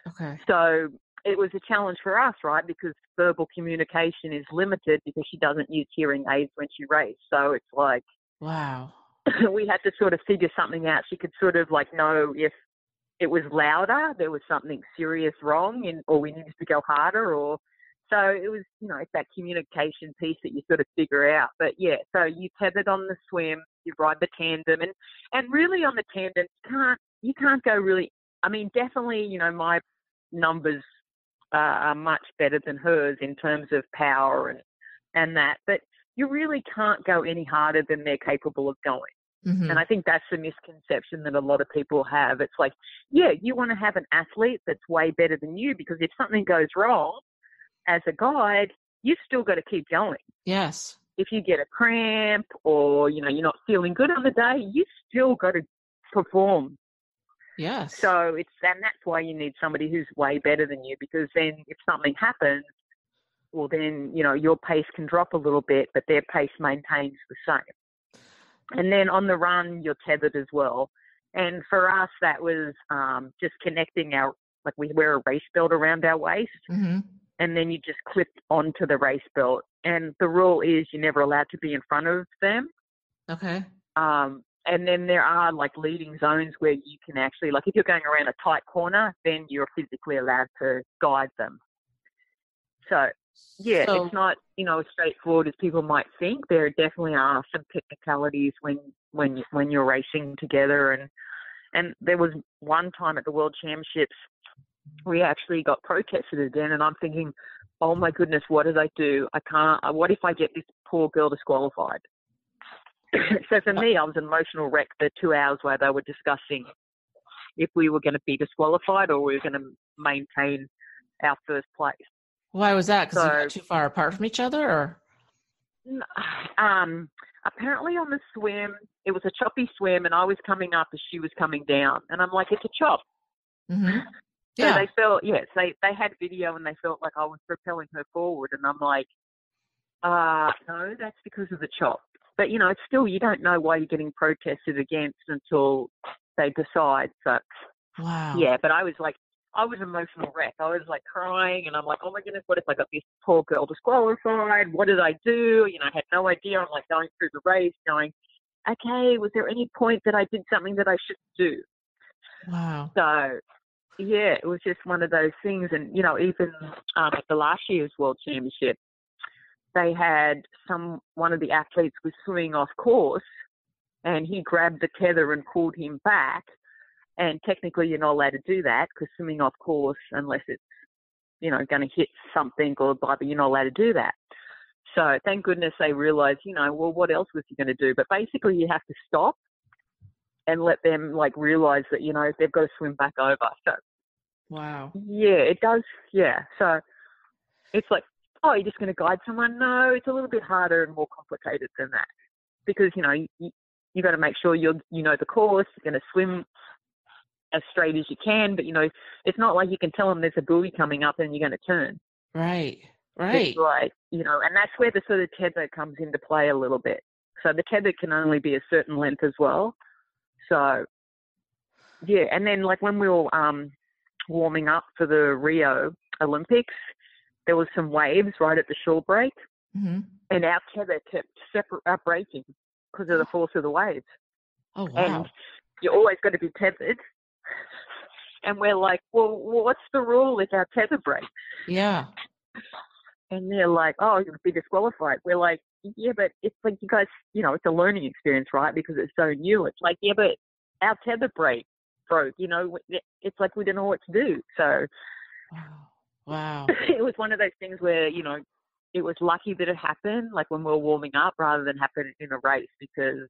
Okay. So it was a challenge for us, right? Because verbal communication is limited because she doesn't use hearing aids when she races. So it's like Wow. we had to sort of figure something out. She could sort of like know if it was louder, there was something serious wrong, and or we needed to go harder, or so it was. You know, it's that communication piece that you sort of figure out. But yeah, so you tethered on the swim, you ride the tandem, and and really on the tandem, you can't you can't go really. I mean, definitely, you know, my numbers uh, are much better than hers in terms of power and and that, but you really can't go any harder than they're capable of going. Mhm. And I think that's the misconception that a lot of people have. It's like, yeah, you want to have an athlete that's way better than you because if something goes wrong as a guide, you've still got to keep going. Yes. If you get a cramp or, you know, you're not feeling good on the day, you still got to perform. Yes. So it's, and that's why you need somebody who's way better than you because then if something happens, well, then, you know, your pace can drop a little bit, but their pace maintains the same. And then on the run, you're tethered as well. And for us, that was um, just connecting our, like we wear a race belt around our waist, hmm and then you just clip onto the race belt. And the rule is you're never allowed to be in front of them. Okay. Um, and then there are like leading zones where you can actually, like if you're going around a tight corner, then you're physically allowed to guide them. So yeah, So- it's not you know as straightforward as people might think. There definitely are some technicalities when when when you're racing together, and and there was one time at the World Championships we actually got protested again, and I'm thinking, oh my goodness, what did I do? I can't. uh, What if I get this poor girl disqualified? so for me, I was an emotional wreck The two hours where they were discussing if we were going to be disqualified or we were going to maintain our first place. Why was that? Because you were too far apart from each other, or Um, apparently on the swim, it was a choppy swim, and I was coming up as she was coming down, and I'm like, it's a chop. hmm So yeah, they felt, yes, they they had video, and they felt like I was propelling her forward, and I'm like, uh, no, that's because of the chop. But you know, it's still you don't know why you're getting protested against until they decide. So wow. yeah, but I was like, I was emotional wreck. I was like crying, and I'm like, oh my goodness, what if I got this poor girl disqualified? What did I do? You know, I had no idea. I'm like going through the race, going, okay, was there any point that I did something that I shouldn't do? Wow. So yeah, it was just one of those things. And you know, even um, at the last year's World Championship, they had some one of the athletes was swimming off course, and he grabbed the tether and pulled him back. And technically, you're not allowed to do that because swimming off course, unless it's you know going to hit something or blah, you're not allowed to do that. So thank goodness they realised, you know, well, what else was he going to do? But basically, you have to stop and let them like realise that you know they've got to swim back over. So Wow. yeah, it does. Yeah. So it's like, oh, you're just going to guide someone? No, it's a little bit harder and more complicated than that because you know you you got to make sure you you know the course. You're going to swim as straight as you can, but you know, it's not like you can tell them there's a buoy coming up and you're going to turn. Right. Right. It's like, you know, and that's where the sort of tether comes into play a little bit. So the tether can only be a certain length as well. So, yeah, and then like when we were um, warming up for the Rio Olympics, there was some waves right at the shore break, hmm and our tether kept separate uh, breaking because of the force of the waves. Oh wow. And you're always got to be tethered. And we're like, well, what's the rule if our tether breaks? yeah. And they're like, oh, you'll be disqualified. We're like, yeah, but it's like you guys, you know, it's a learning experience, right? Because it's so new. It's like, yeah, but our tether break broke. You know, it's like we didn't know what to do. So Wow. Wow. it was one of those things where you know it was lucky that it happened, like when we were warming up, rather than happen in a race because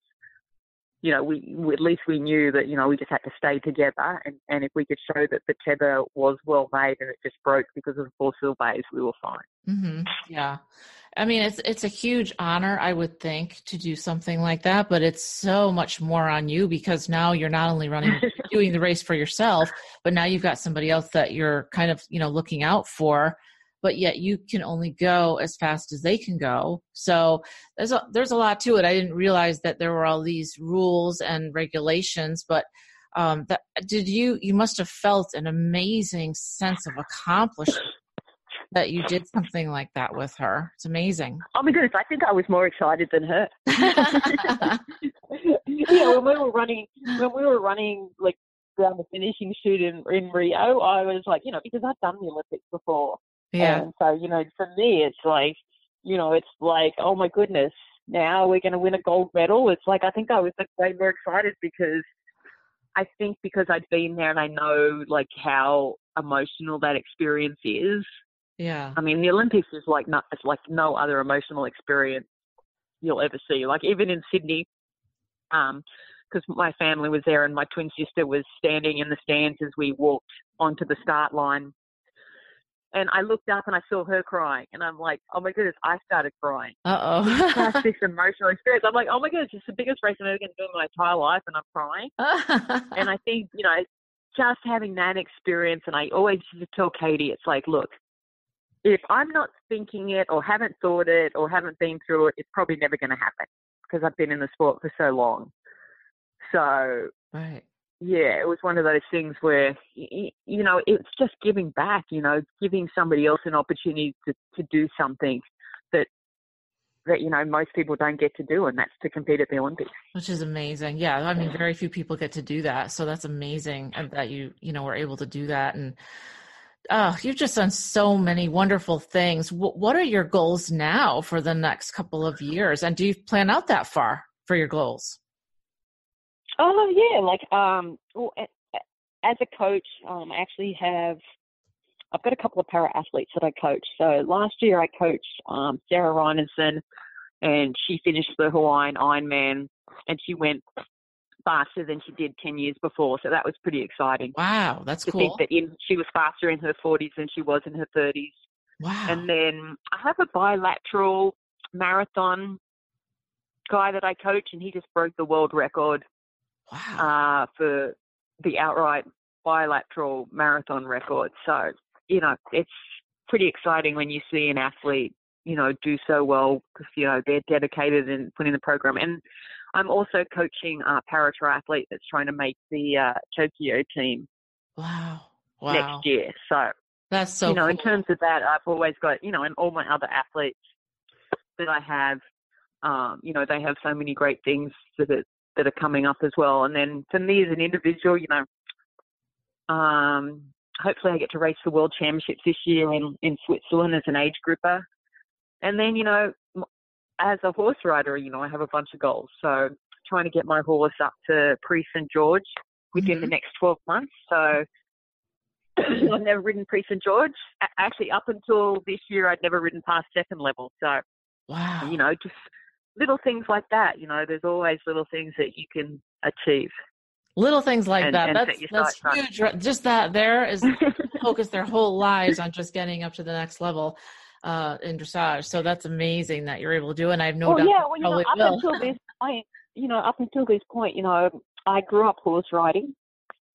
you know we, we at least we knew that you know we just had to stay together, and and if we could show that the tether was well made and it just broke because of the force of the waves, we were fine. hmm Yeah. I mean, it's it's a huge honor, I would think, to do something like that, but it's so much more on you because now you're not only running doing the race for yourself, but now you've got somebody else that you're kind of, you know, looking out for, but yet you can only go as fast as they can go. So there's a there's a lot to it. I didn't realize that there were all these rules and regulations, but um that did you you must have felt an amazing sense of accomplishment that you did something like that with her. It's amazing. Oh my goodness, I think I was more excited than her. yeah, when we were running, when we were running like down the finishing chute in in Rio, I was like, you know, because I've done the Olympics before, yeah. and so you know, for me, it's like, you know, it's like, oh my goodness, now we're going to win a gold medal. It's like I think I was like way more excited because I think because I'd been there and I know like how emotional that experience is. Yeah. I mean, the Olympics is like not it's like no other emotional experience you'll ever see. Like even in Sydney, um, because my family was there and my twin sister was standing in the stands as we walked onto the start line. And I looked up and I saw her crying, and I'm like, oh my goodness, I started crying. Uh That's this emotional experience. I'm like, oh my goodness, it's the biggest race I'm ever going to do in my entire life, and I'm crying. oh. And I think, you know, just having that experience, and I always used to tell Katie, it's like, look, if I'm not thinking it or haven't thought it or haven't been through it, it's probably never going to happen because I've been in the sport for so long. So, right. Yeah, it was one of those things where, you know, it's just giving back, you know, giving somebody else an opportunity to, to do something that, that, you know, most people don't get to do, and that's to compete at the Olympics. Which is amazing. Yeah. I mean, very few people get to do that. So that's amazing and that you, you know, were able to do that. And oh, you've just done so many wonderful things. Wh- what are your goals now for the next couple of years? And do you plan out that far for your goals? Oh yeah, like um, well, as a coach, um, I actually have. I've got a couple of para athletes that I coach. So last year I coached um, Sarah Reinertsen, and she finished the Hawaiian Ironman, and she went faster than she did ten years before. So that was pretty exciting Wow. That's to cool. think that in she was faster in her 40s than she was in her 30s. Wow. And then I have a bilateral marathon guy that I coach, and he just broke the world record wow. uh, for the outright bilateral marathon record. So, you know, it's pretty exciting when you see an athlete, you know, do so well because, you know, they're dedicated and putting in the program. And I'm also coaching a para triathlete that's trying to make the uh, Tokyo team wow. Wow. next year. So, That's so you know, in terms of that, I've always got, you know, and all my other athletes that I have, um, you know, they have so many great things that that are coming up as well. And then for me as an individual, you know, um, hopefully I get to race the World Championships this year in, in Switzerland as an age grouper. And then, you know, as a horse rider, you know, I have a bunch of goals. So trying to get my horse up to Prix St Georges within the Mhm. next 12 months. So I've never ridden Prix St Georges. Actually, up until this year, I'd never ridden past second level. So, Wow. you know, just little things like that. You know, there's always little things that you can achieve. Little things like and- that. And that's that's on. huge. Just that there is focus their whole lives on just getting up to the next level uh, in dressage. So that's amazing that you're able to do. it, And I have no well, doubt yeah, well, you know, up will. until this point, you know, up until this point, you know, I grew up horse riding.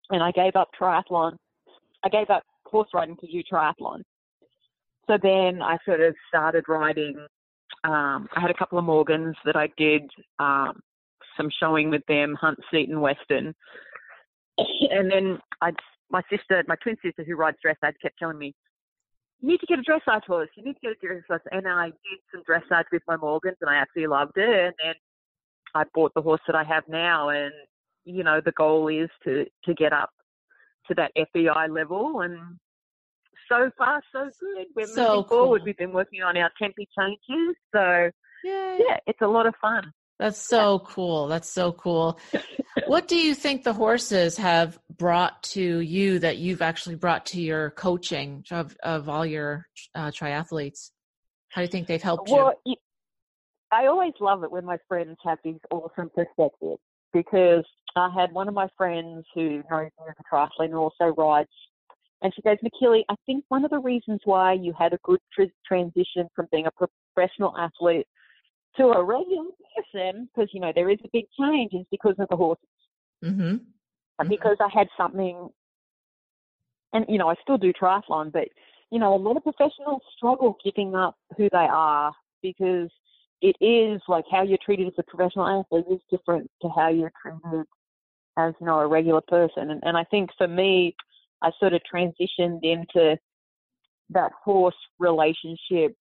and I gave up triathlon. I gave up horse riding to do triathlon. So then I sort of started riding. Um, I had a couple of Morgans that I did um, some showing with them, Hunt, Seton, Western. And then I, my sister, my twin sister who rides dressage, kept telling me, "You need to get a dressage horse. You need to get a dressage." horse. And I did some dressage with my Morgans, and I absolutely loved it. And then I bought the horse that I have now, and you know the goal is to to get up to that FEI level, and so far so good. We're So moving forward. We've been working on our tempi changes, so Yay. yeah, it's a lot of fun. That's so cool. That's so cool. what do you think the horses have brought to you that you've actually brought to your coaching of, of all your uh, triathletes? How do you think they've helped you? Well, you, I always love it when my friends have these awesome perspectives because I had one of my friends who knows me as a triathlete and also rides, and she goes, Michellie, I think one of the reasons why you had a good tr- transition from being a professional athlete to a regular person, because you know there is a big change, is because of the horses. Mm-hmm. And Mhm. because I had something, and you know, I still do triathlon, but you know, a lot of professionals struggle giving up who they are because it is like how you're treated as a professional athlete is different to how you're treated as you know a regular person. And, and I think for me, I sort of transitioned into that horse relationship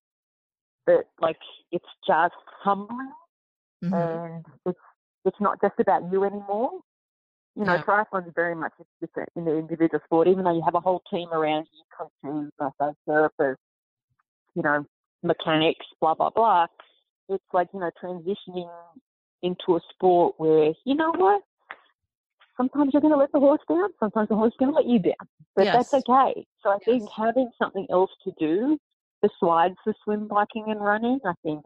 that like it's just humbling Mhm. and it's it's not just about you anymore. You know, Yeah. triathlon is very much a- in the individual sport, even though you have a whole team around you, coaches, massage therapists, you know, mechanics, blah blah blah. It's like you know transitioning into a sport where you know what. Sometimes you're going to let the horse down. Sometimes the horse is going to let you down, but that's okay. So I think having something else to do besides the swim, biking, and running, I think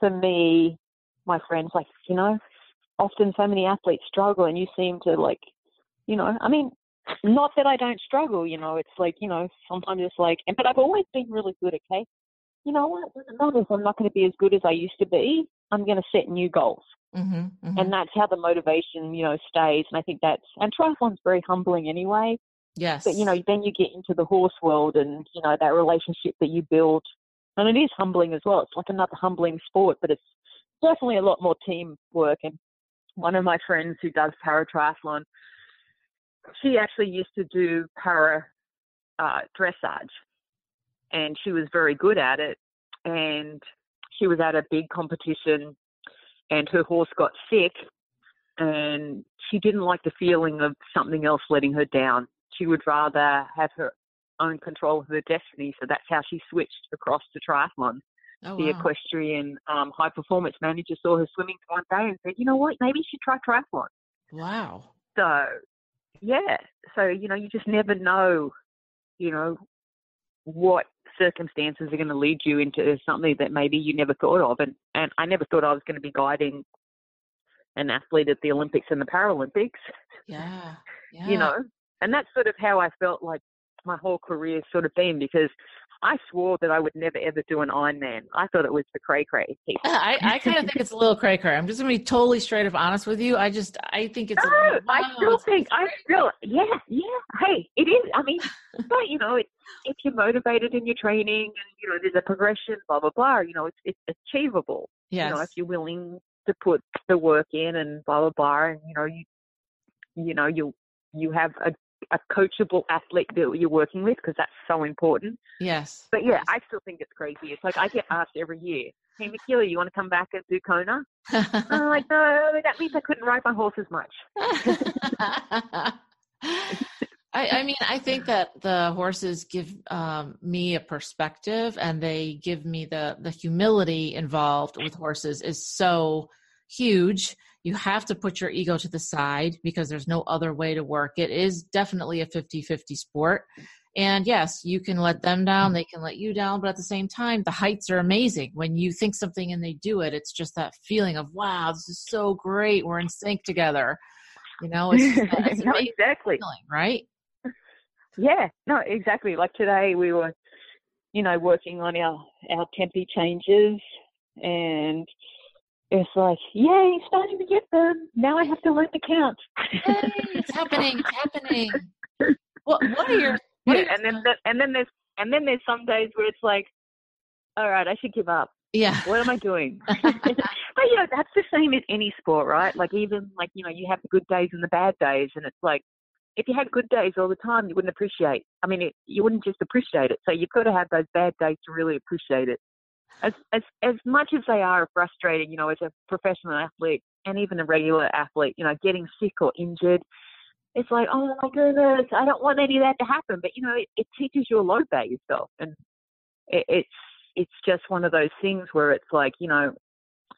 for me, my friends, like, you know, often so many athletes struggle and you seem to like, you know, I mean, not that I don't struggle, you know, it's like, you know, sometimes it's like, and, but I've always been really good, okay? You know what? Doesn't matter I'm not going to be as good as I used to be. I'm going to set new goals. Mhm. Mhm. And that's how the motivation, you know, stays. And I think that's, and triathlon's very humbling anyway. yes. But you know, then you get into the horse world, and you know that relationship that you build, and it is humbling as well. It's like another humbling sport, but it's definitely a lot more teamwork. And one of my friends who does para triathlon, she actually used to do para uh, dressage, and she was very good at it. And she was at a big competition, and her horse got sick, and she didn't like the feeling of something else letting her down. She would rather have her own control of her destiny. So that's how she switched across to triathlon. oh, The wow. equestrian um, high performance manager saw her swimming one day and said, you know what, maybe she should try triathlon. wow. So, yeah. So, you know, you just never know, you know, what circumstances are going to lead you into something that maybe you never thought of. And, and I never thought I was going to be guiding an athlete at the Olympics and the Paralympics. Yeah. Yeah. you know and that's sort of how i felt like my whole career sort of been because i swore that i would never ever do an ironman i thought it was for cray cray I, I kind of think it's a little cray cray. I'm just gonna be totally straight up honest with you. I just I think it's. a no, I still think I still yeah, yeah. Hey, it is. I mean, but you know, it, if you're motivated in your training and you know there's a progression, blah blah blah. You know, it's it's achievable. Yes. You know, if you're willing to put the work in and blah blah blah, and you know you, you know you you have a a coachable athlete that you're working with because that's so important. yes. But yeah. I still think it's crazy. It's like I get asked every year, "Hey, Michellie, you want to come back and do Kona?" I'm like, no, that means I couldn't ride my horse as much. I, I mean, I think that the horses give um, me a perspective, and they give me the the humility involved with horses is so huge. You have to put your ego to the side because there's no other way to work. It is definitely a 50-50 sport. And yes, you can let them down, they can let you down, but at the same time, the heights are amazing. When you think something and they do it, it's just that feeling of, wow, this is so great. We're in sync together. You know, it's, it's no, exactly. feeling, right? Yeah, no, exactly. Like today, we were, you know, working on our our tempi changes, and it's like, yay, starting to get them. Now I have to learn to count. Yay, it's happening, it's happening. What what are your what yeah, are your, and then the, and then there's and then there's some days where it's like, all right, I should give up. yeah. What am I doing? but you know, that's the same in any sport, right? Like even like you know, you have the good days and the bad days, and it's like if you had good days all the time, you wouldn't appreciate. I mean, it, you wouldn't just appreciate it. So you've got to have those bad days to really appreciate it. As as as much as they are frustrating, you know, as a professional athlete and even a regular athlete, you know, getting sick or injured, it's like, oh my goodness, I don't want any of that to happen. But you know, it, it teaches you a lot about yourself, and it, it's it's just one of those things where it's like, you know,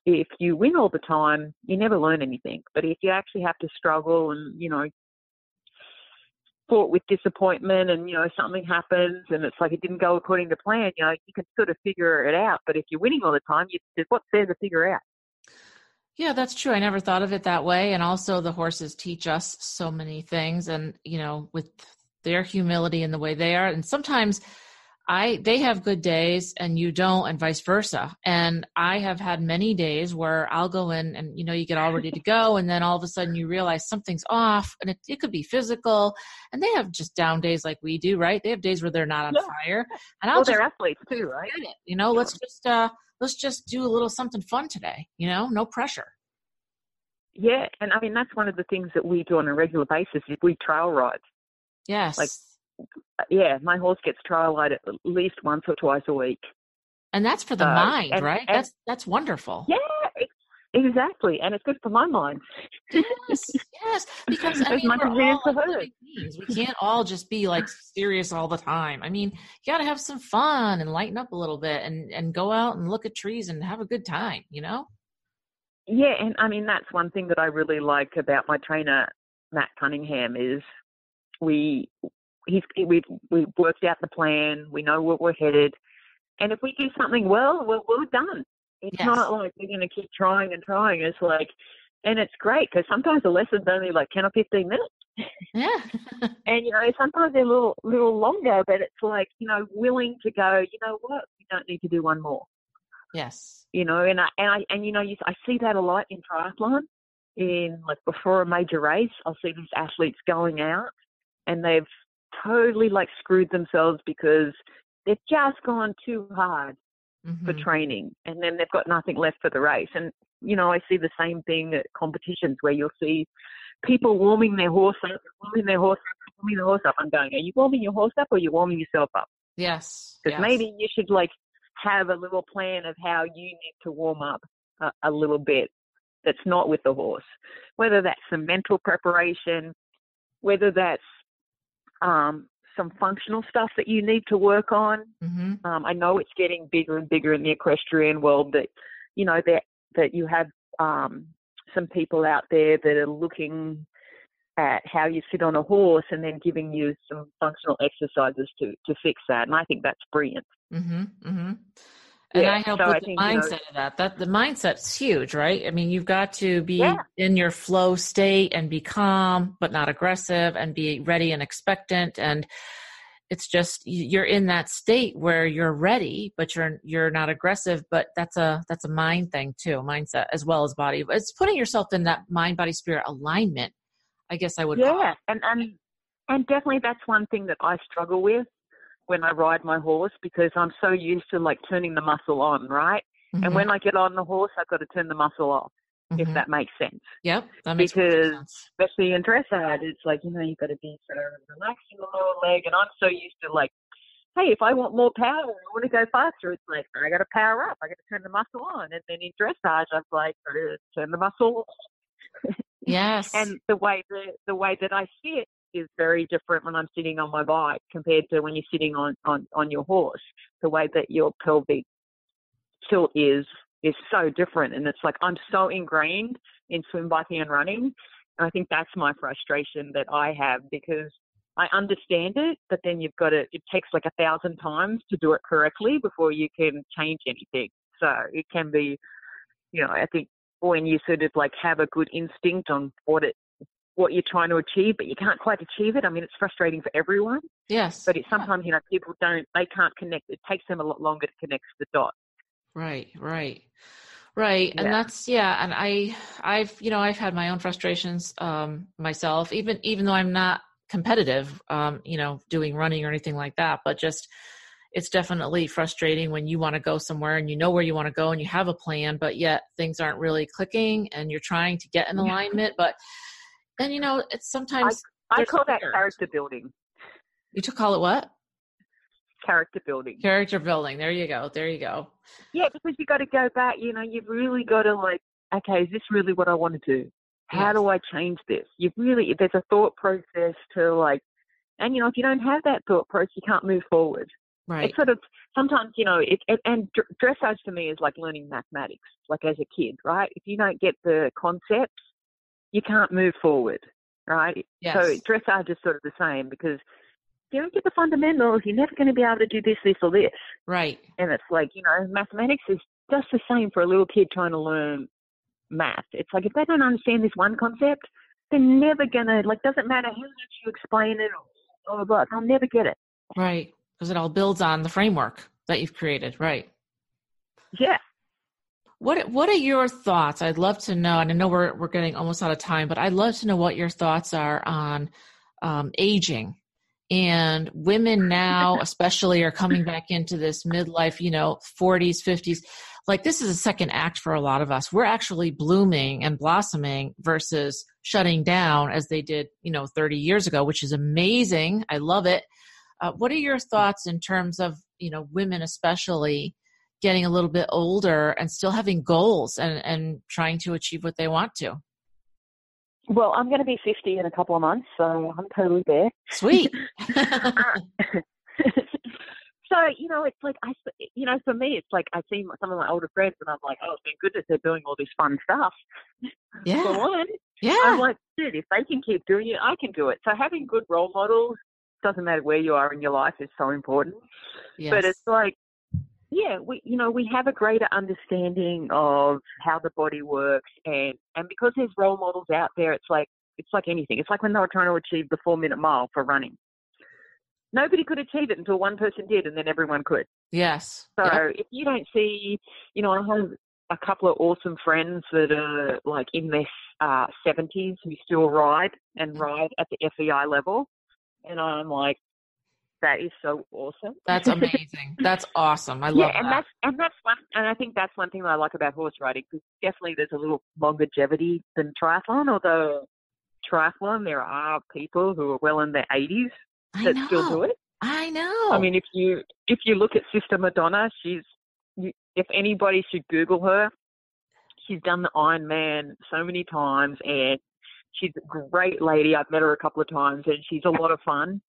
if you win all the time, you never learn anything. But if you actually have to struggle and you know with disappointment and you know something happens and it's like it didn't go according to plan you know you can sort of figure it out but if you're winning all the time you, what's there to figure out Yeah, that's true. I never thought of it that way. And also, the horses teach us so many things, and you know, with their humility and the way they are, and sometimes I they have good days and you don't, and vice versa. And I have had many days where I'll go in and you know you get all ready to go, and then all of a sudden you realize something's off, and it, it could be physical. And they have just down days like we do, right? They have days where they're not on Yeah. fire, and I'll well just they're athletes too right get it. You know, let's just uh let's just do a little something fun today. You know, no pressure. yeah and i mean that's one of the things that we do on a regular basis is we trail ride Yes. Like, yeah my horse gets ride at least once or twice a week and that's for the uh, mind, and- right? and- that's that's wonderful. yeah exactly and it's good for my mind Yes, yes. Because I mean, we're as it is all for hers. living beings. We can't all just be like serious all the time. I mean, you got to have some fun and lighten up a little bit, and and go out and look at trees and have a good time. You know? Yeah, and I mean that's one thing that I really like about my trainer Matt Cunningham is we he's we've we've worked out the plan, we know where we're headed, and if we do something well, we're we're done. It's Yes. not like we're going to keep trying and trying. It's like, and it's great because sometimes the lesson's only like ten or fifteen minutes, Yeah. and you know sometimes they're a little little longer, but it's like you know willing to go. You know what? We don't need to do one more yes. you know, and I and I and you know, you, I see that a lot in triathlon. In like before a major race, I'll see these athletes going out, and they've totally like screwed themselves because they've just gone too hard for Mhm. training, and then they've got nothing left for the race. And you know, I see the same thing at competitions where you'll see people warming their horse up, warming their horse up, warming the horse up. I'm going, are you warming your horse up or are you warming yourself up? Yes. Because yes. maybe you should like have a little plan of how you need to warm up a, a little bit that's not with the horse. Whether that's some mental preparation, whether that's um, some functional stuff that you need to work on. hmm Um, I know it's getting bigger and bigger in the equestrian world that you know that that you have um, some people out there that are looking at how you sit on a horse and then giving you some functional exercises to to fix that. And I think that's brilliant. hmm hmm And Yeah, I help so with I the think, you know- mindset of that. That the mindset's huge, right? I mean, you've got to be Yeah. in your flow state and be calm, but not aggressive, and be ready and expectant. And it's just you're in that state where you're ready, but you're you're not aggressive. But that's a that's a mind thing too, mindset as well as body. It's putting yourself in that mind, body, spirit alignment. I guess I would. call Yeah, it. and and and definitely that's one thing that I struggle with when I ride my horse because I'm so used to like turning the muscle on, right? And Mhm, when I get on the horse, I've got to turn the muscle off, if mhm. that makes sense. Yep, that makes because- sense. Especially in dressage, it's like you know you've got to be sort of relaxing the lower leg, and I'm so used to like, hey, if I want more power, I want to go faster. It's like I got to power up, I got to turn the muscle on, and then in dressage, I'm like, got to turn the muscle off Yes. and the way the the way that I sit is very different when I'm sitting on my bike compared to when you're sitting on on on your horse. The way that your pelvic tilt is is so different, and it's like I'm so ingrained in swim biking and running. And I think that's my frustration that I have because I understand it, but then you've got to. It takes like a thousand times to do it correctly before you can change anything. So it can be, you know, I think when you sort of like have a good instinct on what it what you're trying to achieve, but you can't quite achieve it. I mean, it's frustrating for everyone, yes. but it's sometimes you know people don't they can't connect. It takes them a lot longer to connect the dots. Right, right. Right. Yeah. And that's yeah, and I I've you know, I've had my own frustrations um myself, even even though I'm not competitive, um, you know, doing running or anything like that, but just it's definitely frustrating when you want to go somewhere and you know where you want to go and you have a plan, but yet things aren't really clicking and you're trying to get in Yeah. alignment. But then, you know, it's sometimes I there's call that fear. character building. you to call it what? Character building. Character building. There you go. There you go. Yeah, because you got to go back. You know, you've really got to like, okay, is this really what I want to do? How Yes. do I change this? You've really there's a thought process to like, and you know, if you don't have that thought process, you can't move forward. Right. It's sort of sometimes you know, it, it and dr- dressage to me is like learning mathematics, like as a kid, right? If you don't get the concepts, you can't move forward, right? Yes. So dressage is sort of the same because if you don't get the fundamentals, you're never going to be able to do this, this, or this. right. And it's like, you know, mathematics is just the same for a little kid trying to learn math. It's like if they don't understand this one concept, they're never gonna like doesn't matter how much you explain it or blah blah blah, they'll never get it. Right. Because it all builds on the framework that you've created. Right. Yeah. What What are your thoughts? I'd love to know, and I know we're we're getting almost out of time, but I'd love to know what your thoughts are on um, aging and women now, especially, are coming back into this midlife. You know, forties, fifties. Like this is a second act for a lot of us. We're actually blooming and blossoming versus shutting down as they did, you know, thirty years ago, which is amazing. I love it. Uh, what are your thoughts in terms of you know women, especially? Getting a little bit older and still having goals and, and trying to achieve what they want to. Well, I'm going to be 50 in a couple of months, so I'm totally there. Sweet. so you know, it's like I, you know, for me, it's like I see some of my older friends, and I'm like, oh, thank goodness they're doing all this fun stuff. For yeah. I'm like, dude, if they can keep doing it, I can do it. So having good role models doesn't matter where you are in your life is so important. Yes. But it's like, yeah, we you know we have a greater understanding of how the body works, and and because there's role models out there, it's like it's like anything. It's like when they were trying to achieve the four minute mile for running. Nobody could achieve it until one person did, and then everyone could. yes. So Yep. if you don't see, you know, I have a couple of awesome friends that are like in their uh, 70s who still ride and ride at the FEI level, and I'm like, that is so awesome. That's amazing. That's awesome. I love yeah, and that. that's and that's one, and I think that's one thing that I like about horse riding because definitely there's a little longevity than triathlon. Although triathlon, there are people who are well in their 80s that still do it. I know. I mean, if you if you look at Sister Madonna, she's you, if anybody should Google her, she's done the Iron Man so many times, and she's a great lady. I've met her a couple of times, and she's a lot of fun.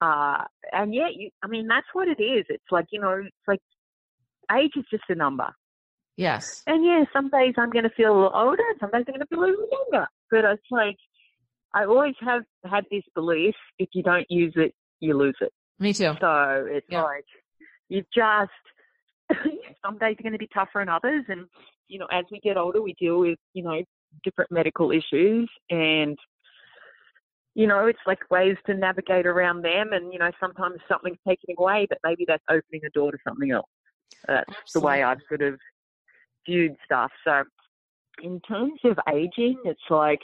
Uh, and yeah, you, I mean that's what it is. It's like you know, it's like age is just a number. yes. And yeah, some days I'm going to feel a little older, some days I'm going to feel a little younger. But it's like I always have had this belief: if you don't use it, you lose it. Me too. So it's Yeah. like you just some days are going to be tougher than others, and you know as we get older, we deal with you know different medical issues, and you know it's like ways to navigate around them, and you know sometimes something's taken away, but maybe that's opening a door to something else. That's the way I've sort of viewed stuff. So in terms of aging, it's like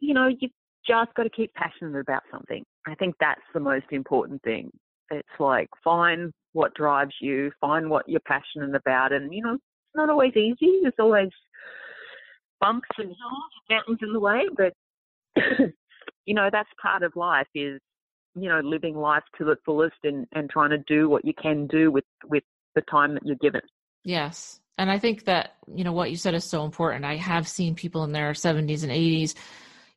you know you've just got to keep passionate about something. I think that's the most important thing. It's like find what drives you, find what you're passionate about, and you know it's not always easy. There's always bumps and hills, mountains in the way, but you know that's part of life. Is you know living life to the fullest and and trying to do what you can do with with the time that you're given. Yes. And I think that, you know, what you said is so important. I have seen people in their 70s and 80s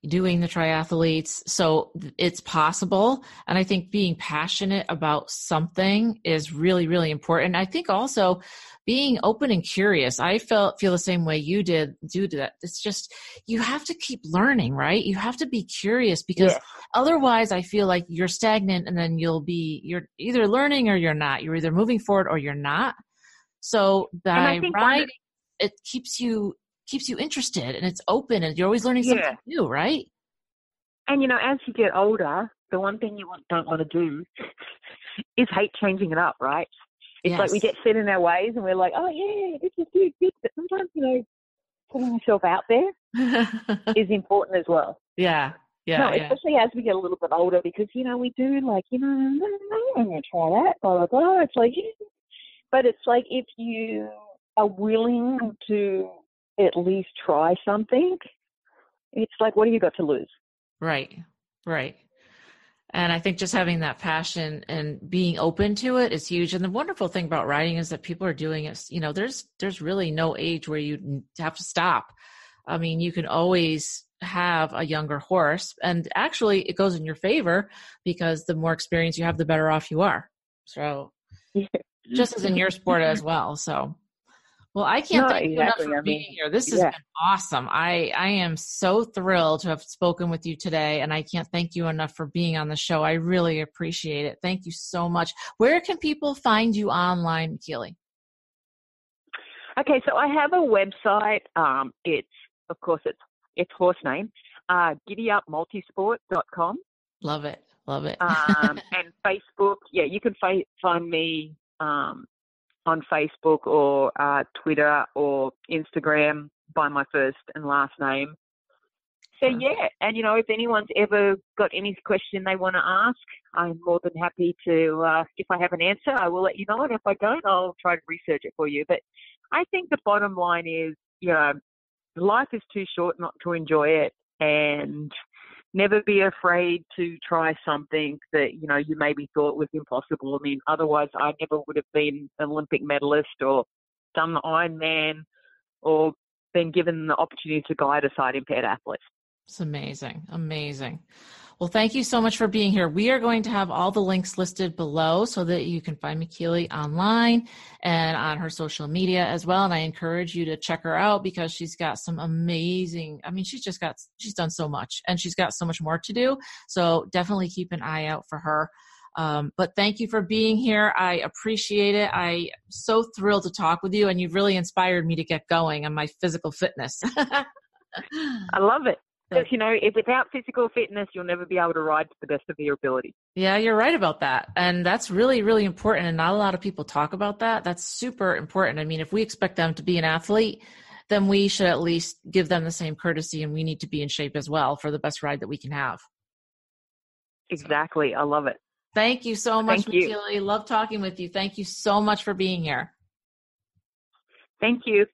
doing the triathletes. So it's possible. And I think being passionate about something is really, really important. I think also being open and curious. I felt feel the same way you did due to that. It's just you have to keep learning, right? You have to be curious because Yes. otherwise I feel like you're stagnant and then you'll be you're either learning or you're not. You're either moving forward or you're not. So by think one of- writing it keeps you keeps you interested and it's open and you're always learning something Yeah. new, right? And you know, as you get older, the one thing you want, don't want to do is hate changing it up, right? It's like we get set in our ways and we're like, oh yeah, this is good, good. But sometimes, you know, putting yourself out there is important as well. yeah, yeah, no, yeah. especially as we get a little bit older because, you know, we do like, you know, no, no, I'm to try that, blah, blah, blah. It's like, yeah. but it's like if you are willing to at least try something, it's like, what have you got to lose? Right, right. And I think just having that passion and being open to it is huge. And the wonderful thing about writing is that people are doing it. You know, there's there's really no age where you have to stop. I mean, you can always have a younger horse, and actually, it goes in your favor because the more experience you have, the better off you are. So, just as in your sport as well. So, well, I can't thank you enough for I being here. This has yeah. been awesome. I I am so thrilled to have spoken with you today, and I can't thank you enough for being on the show. I really appreciate it. Thank you so much. Where can people find you online, Keely? Okay, so I have a website. Um, it's, of course, it's it's horse name, uh, giddyupmultisport.com. Love it. Love it. um, and Facebook. Yeah, you can fi- find me um, on Facebook or uh, Twitter or Instagram by my first and last name. So yeah, and you know, if anyone's ever got any question they want to ask, I'm more than happy to. Uh, if I have an answer, I will let you know, and if I don't, I'll try to research it for you. But I think the bottom line is, you know, life is too short not to enjoy it, and never be afraid to try something that you know you maybe thought was impossible. I mean, otherwise, I never would have been an Olympic medalist or done the Ironman or been given the opportunity to guide a sight impaired athlete. It's amazing. Amazing. Well, thank you so much for being here. We are going to have all the links listed below so that you can find McKeely online and on her social media as well. And I encourage you to check her out because she's got some amazing, I mean, she's just got, she's done so much and she's got so much more to do. So definitely keep an eye out for her. Um, but thank you for being here. I appreciate it. I'm so thrilled to talk with you, and you've really inspired me to get going on my physical fitness. I love it. Because, you know, if without physical fitness, you'll never be able to ride to the best of your ability. Yeah, you're right about that. And that's really, really important. And not a lot of people talk about that. That's super important. I mean, if we expect them to be an athlete, then we should at least give them the same courtesy and we need to be in shape as well for the best ride that we can have. Exactly. I love it. Thank you so much, Thank you. Love talking with you. Thank you so much for being here. Thank you.